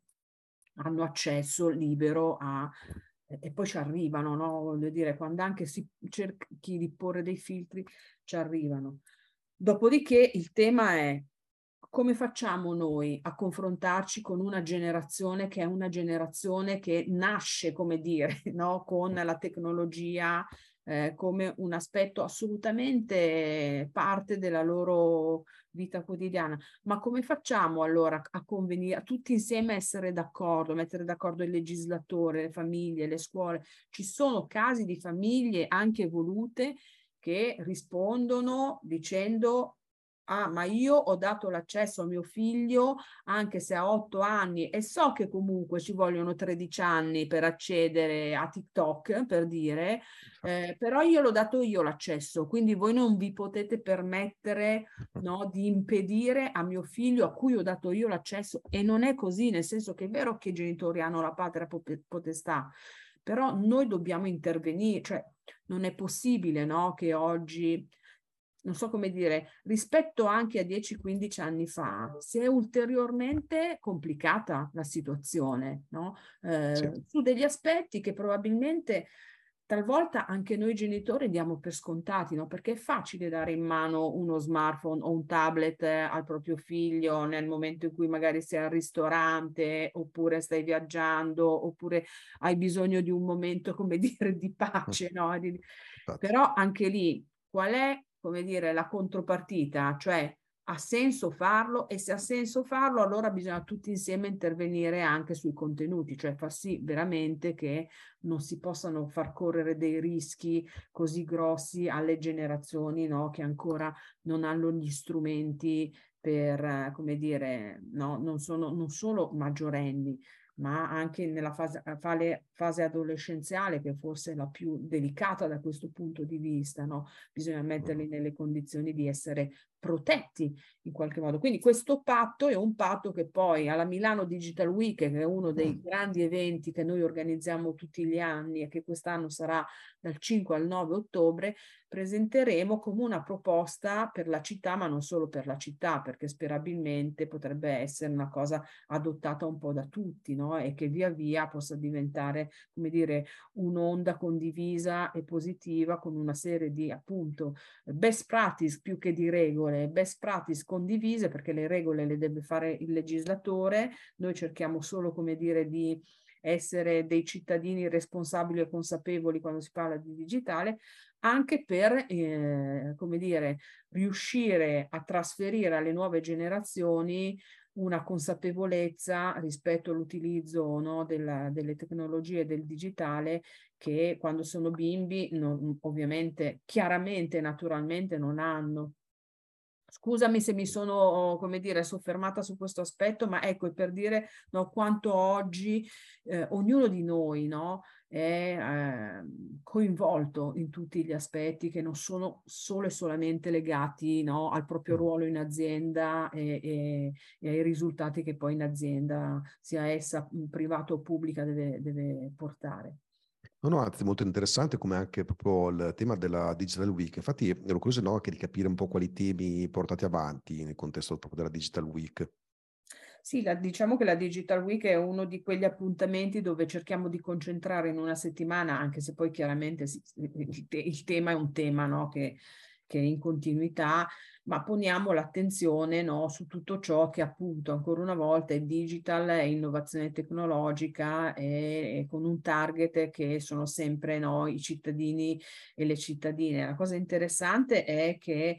hanno accesso libero a e poi ci arrivano, no? Voglio dire, quando anche si cerchi di porre dei filtri, ci arrivano. Dopodiché il tema è come facciamo noi a confrontarci con una generazione che è una generazione che nasce, come dire, no? con la tecnologia eh, come un aspetto assolutamente parte della loro vita quotidiana. Ma come facciamo allora a convenire, a tutti insieme essere d'accordo, mettere d'accordo il legislatore, le famiglie, le scuole? Ci sono casi di famiglie anche volute che rispondono dicendo ah, ma io ho dato l'accesso a mio figlio anche se ha otto anni e so che comunque ci vogliono 13 anni per accedere a TikTok, per dire, eh, però io l'ho dato io l'accesso, quindi voi non vi potete permettere no, di impedire a mio figlio a cui ho dato io l'accesso e non è così, nel senso che è vero che i genitori hanno la patria potestà, però noi dobbiamo intervenire, cioè non è possibile no, che oggi non so come dire, rispetto anche a 10-15 anni fa, si è ulteriormente complicata la situazione, no? eh, sì. su degli aspetti che probabilmente talvolta anche noi genitori diamo per scontati, no? perché è facile dare in mano uno smartphone o un tablet al proprio figlio nel momento in cui magari sei al ristorante oppure stai viaggiando oppure hai bisogno di un momento, come dire, di pace. No? Però anche lì, qual è come dire, la contropartita, cioè ha senso farlo e se ha senso farlo allora bisogna tutti insieme intervenire anche sui contenuti, cioè far sì veramente che non si possano far correre dei rischi così grossi alle generazioni no, che ancora non hanno gli strumenti per, come dire, no, non sono non solo maggiorenni, ma anche nella fase, fase, fase, adolescenziale, che forse è la più delicata da questo punto di vista, no? bisogna metterli nelle condizioni di essere protetti in qualche modo. Quindi questo patto è un patto che poi alla Milano Digital Week, che è uno dei grandi eventi che noi organizziamo tutti gli anni e che quest'anno sarà dal 5 al 9 ottobre, presenteremo come una proposta per la città, ma non solo per la città, perché sperabilmente potrebbe essere una cosa adottata un po' da tutti, no? E che via via possa diventare, come dire, un'onda condivisa e positiva con una serie di appunto best practice più che di regole, best practice condivise, perché le regole le deve fare il legislatore, noi cerchiamo solo, come dire, di essere dei cittadini responsabili e consapevoli quando si parla di digitale, anche per, eh, come dire, riuscire a trasferire alle nuove generazioni una consapevolezza rispetto all'utilizzo no, della, delle tecnologie del digitale che quando sono bimbi non, ovviamente chiaramente naturalmente non hanno. Scusami se mi sono, come dire, soffermata su questo aspetto, ma ecco, è per dire no, quanto oggi eh, ognuno di noi no, è eh, coinvolto in tutti gli aspetti che non sono solo e solamente legati no, al proprio ruolo in azienda e, e, e, ai risultati che poi in azienda, sia essa privata o pubblica, deve, deve portare. No, no, anzi, molto interessante come anche proprio il tema della Digital Week. Infatti ero curioso no, anche di capire un po' quali temi portati avanti nel contesto proprio della Digital Week. Sì, la, diciamo che la Digital Week è uno di quegli appuntamenti dove cerchiamo di concentrare in una settimana, anche se poi chiaramente il, te, il, tema è un tema no, che che è in continuità, ma poniamo l'attenzione no, su tutto ciò che appunto ancora una volta è digital, è innovazione tecnologica e con un target che sono sempre no, i cittadini e le cittadine. La cosa interessante è che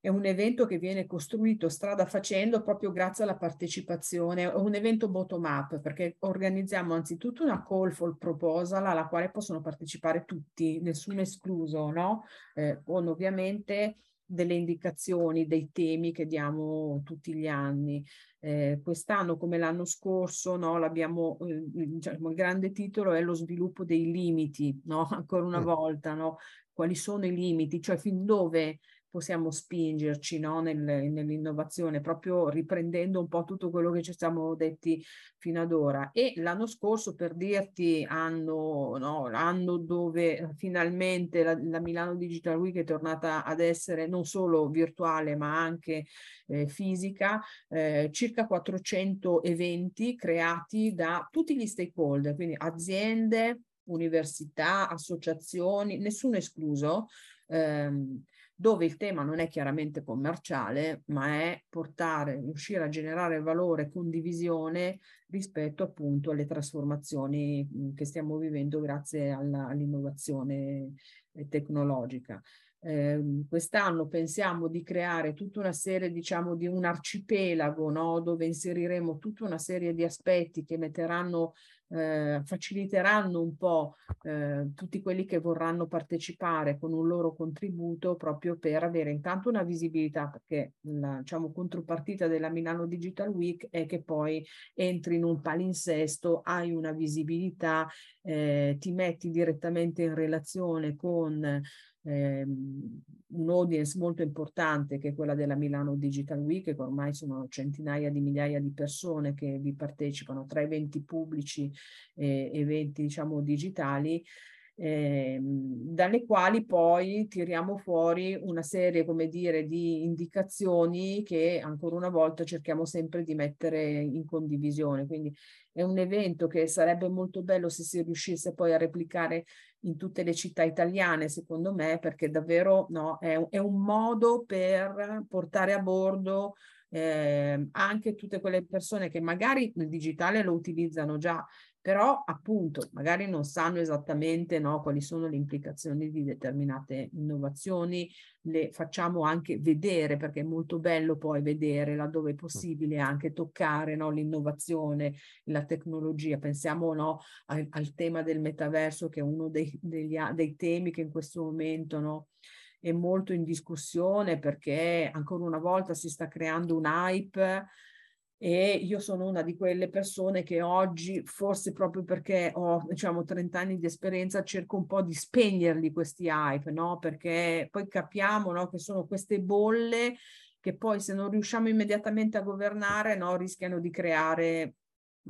è un evento che viene costruito strada facendo proprio grazie alla partecipazione, è un evento bottom up perché organizziamo anzitutto una call for proposal alla quale possono partecipare tutti, nessuno escluso, no? Eh, con ovviamente delle indicazioni, dei temi che diamo tutti gli anni. Eh, quest'anno come l'anno scorso, no, l'abbiamo, eh, diciamo, il grande titolo è lo sviluppo dei limiti, no? ancora una mm. volta, no? quali sono i limiti, cioè fin dove possiamo spingerci no? Nel, nell'innovazione, proprio riprendendo un po' tutto quello che ci siamo detti fino ad ora. E l'anno scorso, per dirti, anno, no, l'anno dove finalmente la, la, Milano Digital Week è tornata ad essere non solo virtuale ma anche eh, fisica, eh, circa 400 eventi creati da tutti gli stakeholder, quindi aziende, università, associazioni, nessuno escluso. Ehm, dove il tema non è chiaramente commerciale, ma è portare, riuscire a generare valore e condivisione rispetto appunto alle trasformazioni che stiamo vivendo grazie alla, all'innovazione e tecnologica. Eh, quest'anno pensiamo di creare tutta una serie, diciamo, di un arcipelago, no? dove inseriremo tutta una serie di aspetti che metteranno eh, faciliteranno un po' eh, tutti quelli che vorranno partecipare con un loro contributo proprio per avere intanto una visibilità perché la diciamo, contropartita della Milano Digital Week è che poi entri in un palinsesto, hai una visibilità, eh, ti metti direttamente in relazione con ehm, un audience molto importante che è quella della Milano Digital Week, che ormai sono centinaia di migliaia di persone che vi partecipano tra eventi pubblici e eventi diciamo digitali eh, dalle quali poi tiriamo fuori una serie, come dire, di indicazioni che ancora una volta cerchiamo sempre di mettere in condivisione. Quindi è un evento che sarebbe molto bello se si riuscisse poi a replicare in tutte le città italiane, secondo me, perché davvero no, è, è un modo per portare a bordo eh, anche tutte quelle persone che magari il digitale lo utilizzano già, però appunto magari non sanno esattamente no, quali sono le implicazioni di determinate innovazioni, le facciamo anche vedere perché è molto bello poi vedere laddove è possibile anche toccare no, l'innovazione, la tecnologia. Pensiamo no, al, al, tema del metaverso che è uno dei, degli, dei temi che in questo momento no, è molto in discussione perché ancora una volta si sta creando un hype e io sono una di quelle persone che oggi, forse proprio perché ho diciamo 30 anni di esperienza, cerco un po' di spegnerli questi hype, no? Perché poi capiamo no, che sono queste bolle che poi se non riusciamo immediatamente a governare no, rischiano di creare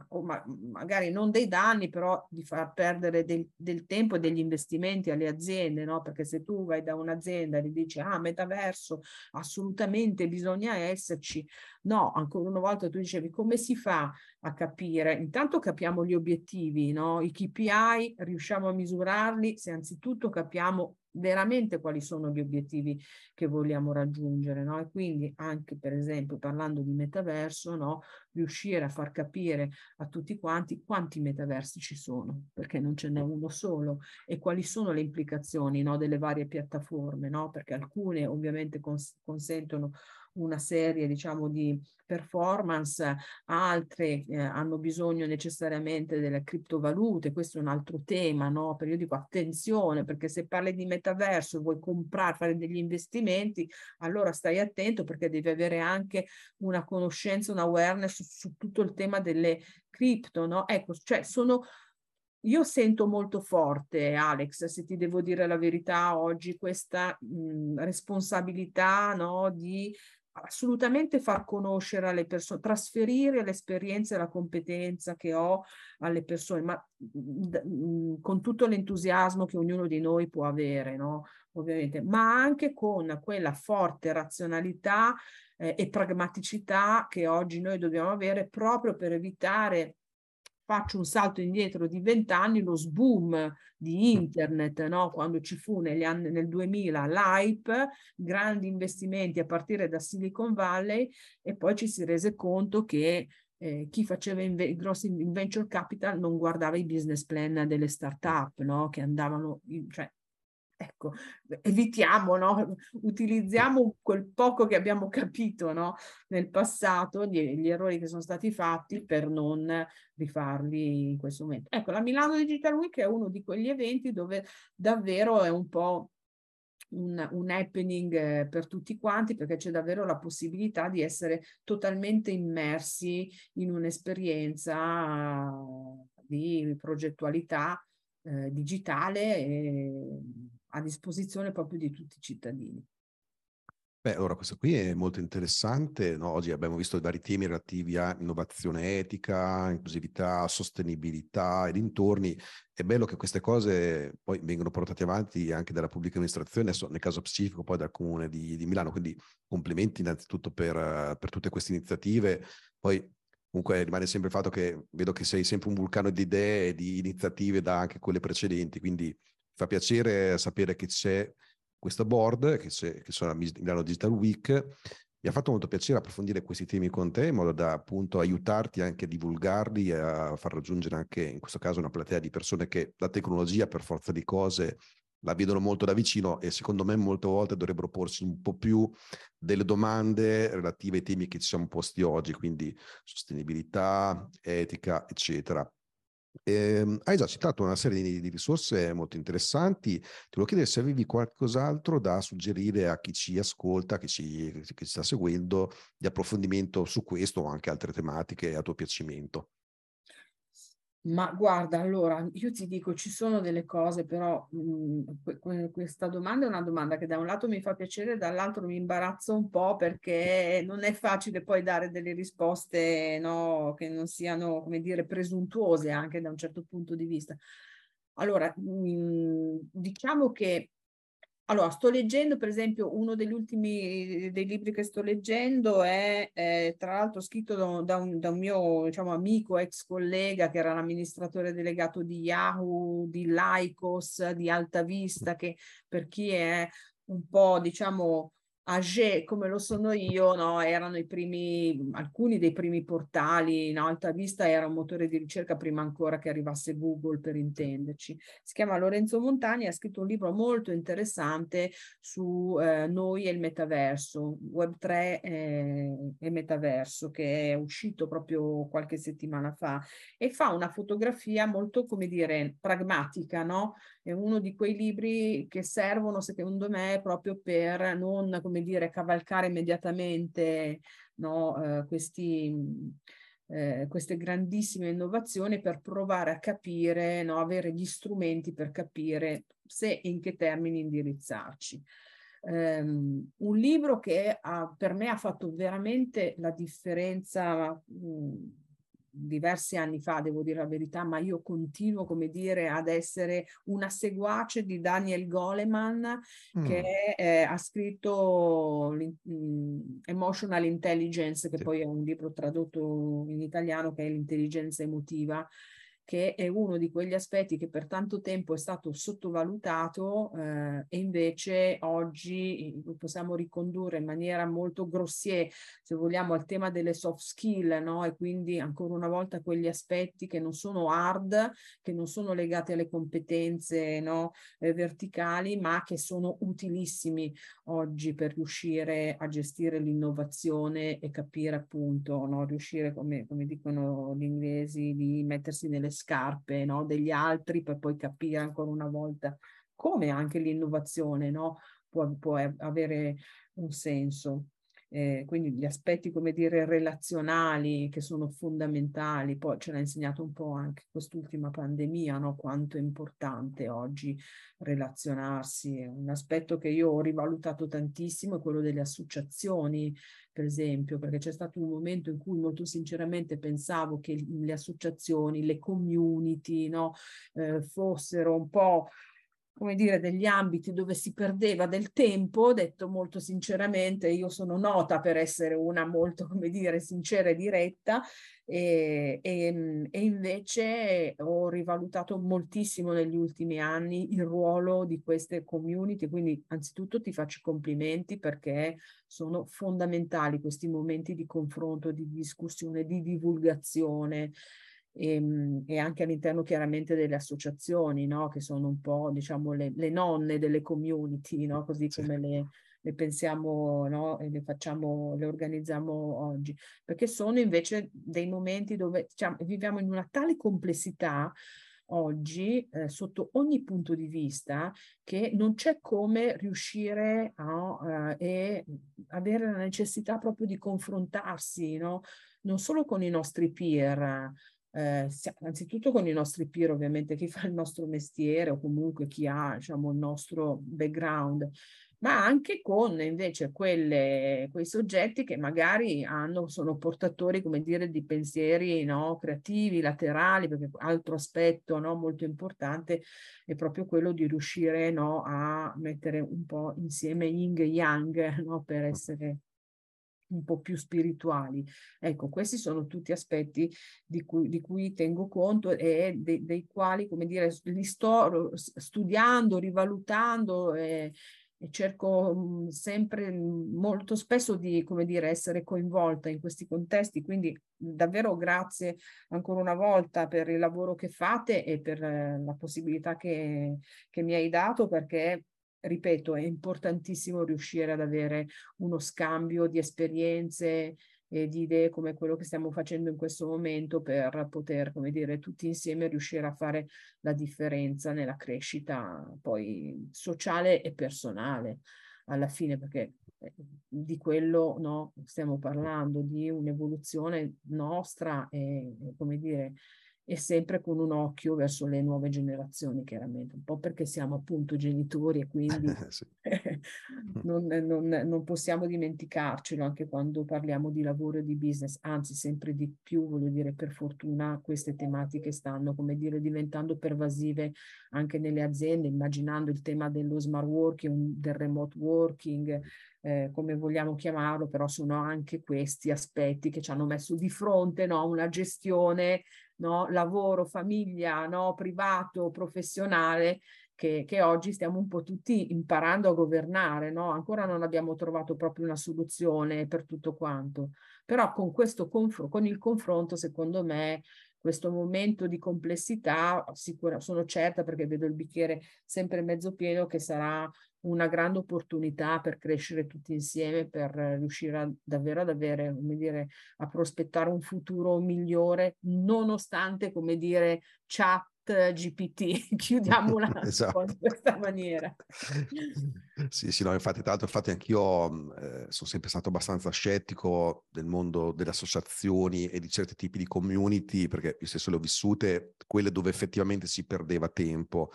o ma, magari non dei danni, però di far perdere del, del, tempo e degli investimenti alle aziende, no? Perché se tu vai da un'azienda e gli dici ah, metaverso, assolutamente bisogna esserci, no, ancora una volta tu dicevi come si fa a capire? Intanto capiamo gli obiettivi, no? I KPI, riusciamo a misurarli se anzitutto capiamo veramente quali sono gli obiettivi che vogliamo raggiungere, no? E quindi anche per esempio parlando di metaverso, no? Riuscire a far capire a tutti quanti quanti metaversi ci sono, perché non ce n'è uno solo, e quali sono le implicazioni, no? Delle varie piattaforme, no? Perché alcune ovviamente cons- consentono una serie diciamo di performance, altre eh, hanno bisogno necessariamente delle criptovalute, questo è un altro tema, no? Però io dico attenzione perché se parli di metaverso, vuoi comprare, fare degli investimenti, allora stai attento perché devi avere anche una conoscenza, un awareness su, su tutto il tema delle cripto, no? Ecco, cioè sono io sento molto forte, Alex, se ti devo dire la verità oggi, questa mh, responsabilità no, di assolutamente far conoscere alle persone, trasferire l'esperienza e la competenza che ho alle persone, ma d- mh, con tutto l'entusiasmo che ognuno di noi può avere, no? Ovviamente, ma anche con quella forte razionalità eh, e pragmaticità che oggi noi dobbiamo avere proprio per evitare faccio un salto indietro di vent'anni, lo sboom di internet, no? quando ci fu negli anni, nel 2000 l'hype, grandi investimenti a partire da Silicon Valley e poi ci si rese conto che eh, chi faceva inve- grossi venture capital non guardava i business plan delle start-up, no? che andavano, in, cioè ecco, evitiamo, no? utilizziamo quel poco che abbiamo capito no? nel passato, gli, gli, errori che sono stati fatti per non rifarli in questo momento. Ecco, la Milano Digital Week è uno di quegli eventi dove davvero è un po' un, un happening eh, per tutti quanti perché c'è davvero la possibilità di essere totalmente immersi in un'esperienza di progettualità eh, digitale a disposizione proprio di tutti i cittadini. Beh, allora questo qui è molto interessante. No? Oggi abbiamo visto i vari temi relativi a innovazione etica, inclusività, sostenibilità e dintorni. È bello che queste cose poi vengono portate avanti anche dalla pubblica amministrazione, adesso nel caso specifico poi dal comune di, di Milano. Quindi complimenti innanzitutto per, per tutte queste iniziative. Poi comunque rimane sempre il fatto che vedo che sei sempre un vulcano di idee e di iniziative da anche quelle precedenti, quindi fa piacere sapere che c'è questo board, che, che sono la Milano Digital Week. Mi ha fatto molto piacere approfondire questi temi con te in modo da appunto aiutarti anche a divulgarli e a far raggiungere anche in questo caso una platea di persone che la tecnologia per forza di cose la vedono molto da vicino e secondo me molte volte dovrebbero porsi un po' più delle domande relative ai temi che ci siamo posti oggi, quindi sostenibilità, etica, eccetera. Eh, hai già citato una serie di, di, risorse molto interessanti. Ti volevo chiedere se avevi qualcos'altro da suggerire a chi ci ascolta, chi ci, chi ci sta seguendo, di approfondimento su questo o anche altre tematiche a tuo piacimento. Ma guarda, allora, io ti dico, ci sono delle cose, però mh, que- questa domanda è una domanda che da un lato mi fa piacere, dall'altro mi imbarazzo un po' perché non è facile poi dare delle risposte no, che non siano, come dire, presuntuose anche da un certo punto di vista. Allora, mh, diciamo che allora, sto leggendo, per esempio, uno degli ultimi dei libri che sto leggendo è, eh, tra l'altro, scritto da, da, un, da, un, mio diciamo, amico, ex collega, che era l'amministratore delegato di Yahoo, di Lycos, di Alta Vista, che per chi è un po', diciamo, Age, come lo sono io, no, erano i primi, alcuni dei primi portali in alta vista, era un motore di ricerca prima ancora che arrivasse Google per intenderci. Si chiama Lorenzo Montani, ha scritto un libro molto interessante su eh, noi e il metaverso, Web3 eh, e metaverso, che è uscito proprio qualche settimana fa e fa una fotografia molto, come dire, pragmatica, no? È uno di quei libri che servono, secondo me, proprio per non, come dire, cavalcare immediatamente no, eh, questi, eh, queste grandissime innovazioni per provare a capire, no, avere gli strumenti per capire se e in che termini indirizzarci. Um, un libro che ha, per me ha fatto veramente la differenza mh, diversi anni fa, devo dire la verità, ma io continuo, come dire, ad essere una seguace di Daniel Goleman, mm. che eh, ha scritto mm, Emotional Intelligence, che sì. poi è un libro tradotto in italiano, che è l'intelligenza emotiva che è uno di quegli aspetti che per tanto tempo è stato sottovalutato eh, e invece oggi lo possiamo ricondurre in maniera molto grossier, se vogliamo, al tema delle soft skill, no? E quindi ancora una volta quegli aspetti che non sono hard, che non sono legati alle competenze no? eh, verticali, ma che sono utilissimi oggi per riuscire a gestire l'innovazione e capire appunto, no? riuscire, come, come dicono gli inglesi, di mettersi nelle scarpe no, degli altri per poi capire ancora una volta come anche l'innovazione no, può, può avere un senso. Eh, quindi gli aspetti, come dire, relazionali che sono fondamentali, poi ce l'ha insegnato un po' anche quest'ultima pandemia, no? quanto è importante oggi relazionarsi. Un aspetto che io ho rivalutato tantissimo è quello delle associazioni, per esempio, perché c'è stato un momento in cui molto sinceramente pensavo che le associazioni, le community, no? eh, fossero un po' come dire, degli ambiti dove si perdeva del tempo, detto molto sinceramente, io sono nota per essere una molto, come dire, sincera e diretta, e, e, e invece ho rivalutato moltissimo negli ultimi anni il ruolo di queste community, quindi anzitutto ti faccio complimenti perché sono fondamentali questi momenti di confronto, di discussione, di divulgazione e, ehm, e, anche all'interno chiaramente delle associazioni, no? che sono un po' diciamo le, le nonne delle community, no? così sì. come le, le pensiamo no? e le facciamo, le organizziamo oggi, perché sono invece dei momenti dove diciamo, viviamo in una tale complessità oggi eh, sotto ogni punto di vista che non c'è come riuscire a uh, e avere la necessità proprio di confrontarsi no? non solo con i nostri peer eh, anzitutto con i nostri peer, ovviamente chi fa il nostro mestiere o comunque chi ha diciamo, il nostro background, ma anche con invece quelle, quei soggetti che magari hanno, sono portatori, come dire, di pensieri no, creativi, laterali, perché altro aspetto no, molto importante è proprio quello di riuscire no, a mettere un po' insieme yin e yang no, per essere un po' più spirituali. Ecco, questi sono tutti aspetti di cui, di cui tengo conto e de, dei quali, come dire, li sto studiando, rivalutando e, e cerco mh, sempre molto spesso di, come dire, essere coinvolta in questi contesti, quindi davvero grazie ancora una volta per il lavoro che fate e per eh, la possibilità che, che mi hai dato perché ripeto, è importantissimo riuscire ad avere uno scambio di esperienze e di idee come quello che stiamo facendo in questo momento per poter, come dire, tutti insieme riuscire a fare la differenza nella crescita poi sociale e personale. Alla fine, perché eh, di quello no, stiamo parlando, di un'evoluzione nostra e, come dire, e sempre con un occhio verso le nuove generazioni, chiaramente, un po' perché siamo appunto genitori e quindi non, non, non, possiamo dimenticarcelo anche quando parliamo di lavoro e di business, anzi sempre di più, voglio dire, per fortuna queste tematiche stanno, come dire, diventando pervasive anche nelle aziende, immaginando il tema dello smart working, del remote working, eh, come vogliamo chiamarlo, però sono anche questi aspetti che ci hanno messo di fronte no, una gestione no? lavoro, famiglia, no? privato, professionale, che, che, oggi stiamo un po' tutti imparando a governare, no? Ancora non abbiamo trovato proprio una soluzione per tutto quanto, però con questo confronto, con il confronto, secondo me, questo momento di complessità, sicura, sono certa perché vedo il bicchiere sempre mezzo pieno, che sarà una grande opportunità per crescere tutti insieme, per riuscire a, davvero ad avere, come dire, a prospettare un futuro migliore, nonostante, come dire, chat GPT, chiudiamola esatto. in questa maniera. sì, sì, no, infatti, tra l'altro, infatti anch'io eh, sono sempre stato abbastanza scettico del mondo delle associazioni e di certi tipi di community, perché io stesso le ho vissute, quelle dove effettivamente si perdeva tempo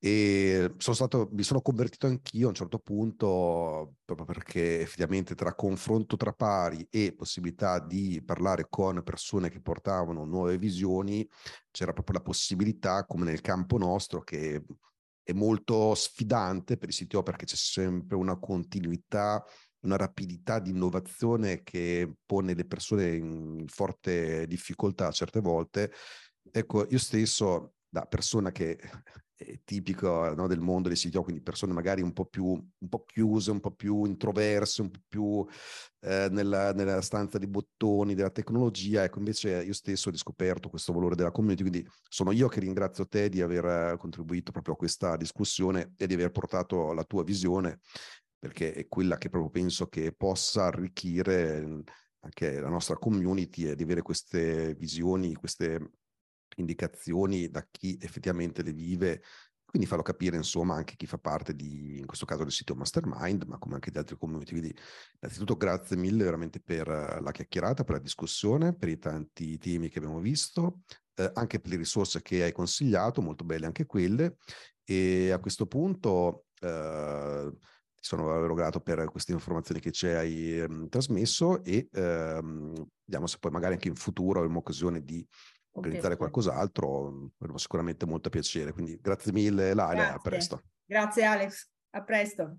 e sono stato, mi sono convertito anch'io a un certo punto, proprio perché effettivamente tra confronto tra pari e possibilità di parlare con persone che portavano nuove visioni, c'era proprio la possibilità, come nel campo nostro, che è molto sfidante per i CTO perché c'è sempre una continuità, una rapidità di innovazione che pone le persone in forte difficoltà certe volte. Ecco, io stesso, da persona che tipico no, del mondo dei CTO, quindi persone magari un po' più un po chiuse, un po' più introverse, un po' più eh, nella, nella, stanza di bottoni della tecnologia. Ecco, invece io stesso ho riscoperto questo valore della community, quindi sono io che ringrazio te di aver contribuito proprio a questa discussione e di aver portato la tua visione, perché è quella che proprio penso che possa arricchire anche la nostra community e di avere queste visioni, queste indicazioni da chi effettivamente le vive, quindi farlo capire insomma anche chi fa parte di, in questo caso del sito Mastermind, ma come anche di altri community. Quindi innanzitutto grazie mille veramente per la chiacchierata, per la discussione, per i tanti temi che abbiamo visto, eh, anche per le risorse che hai consigliato, molto belle anche quelle. E a questo punto... Eh, sono davvero grato per queste informazioni che ci hai ehm, trasmesso e ehm, vediamo se poi magari anche in futuro avremo occasione di organizzare qualcos'altro, avremo sicuramente molto piacere. Quindi grazie mille Laila, a presto. Grazie Alex, a presto.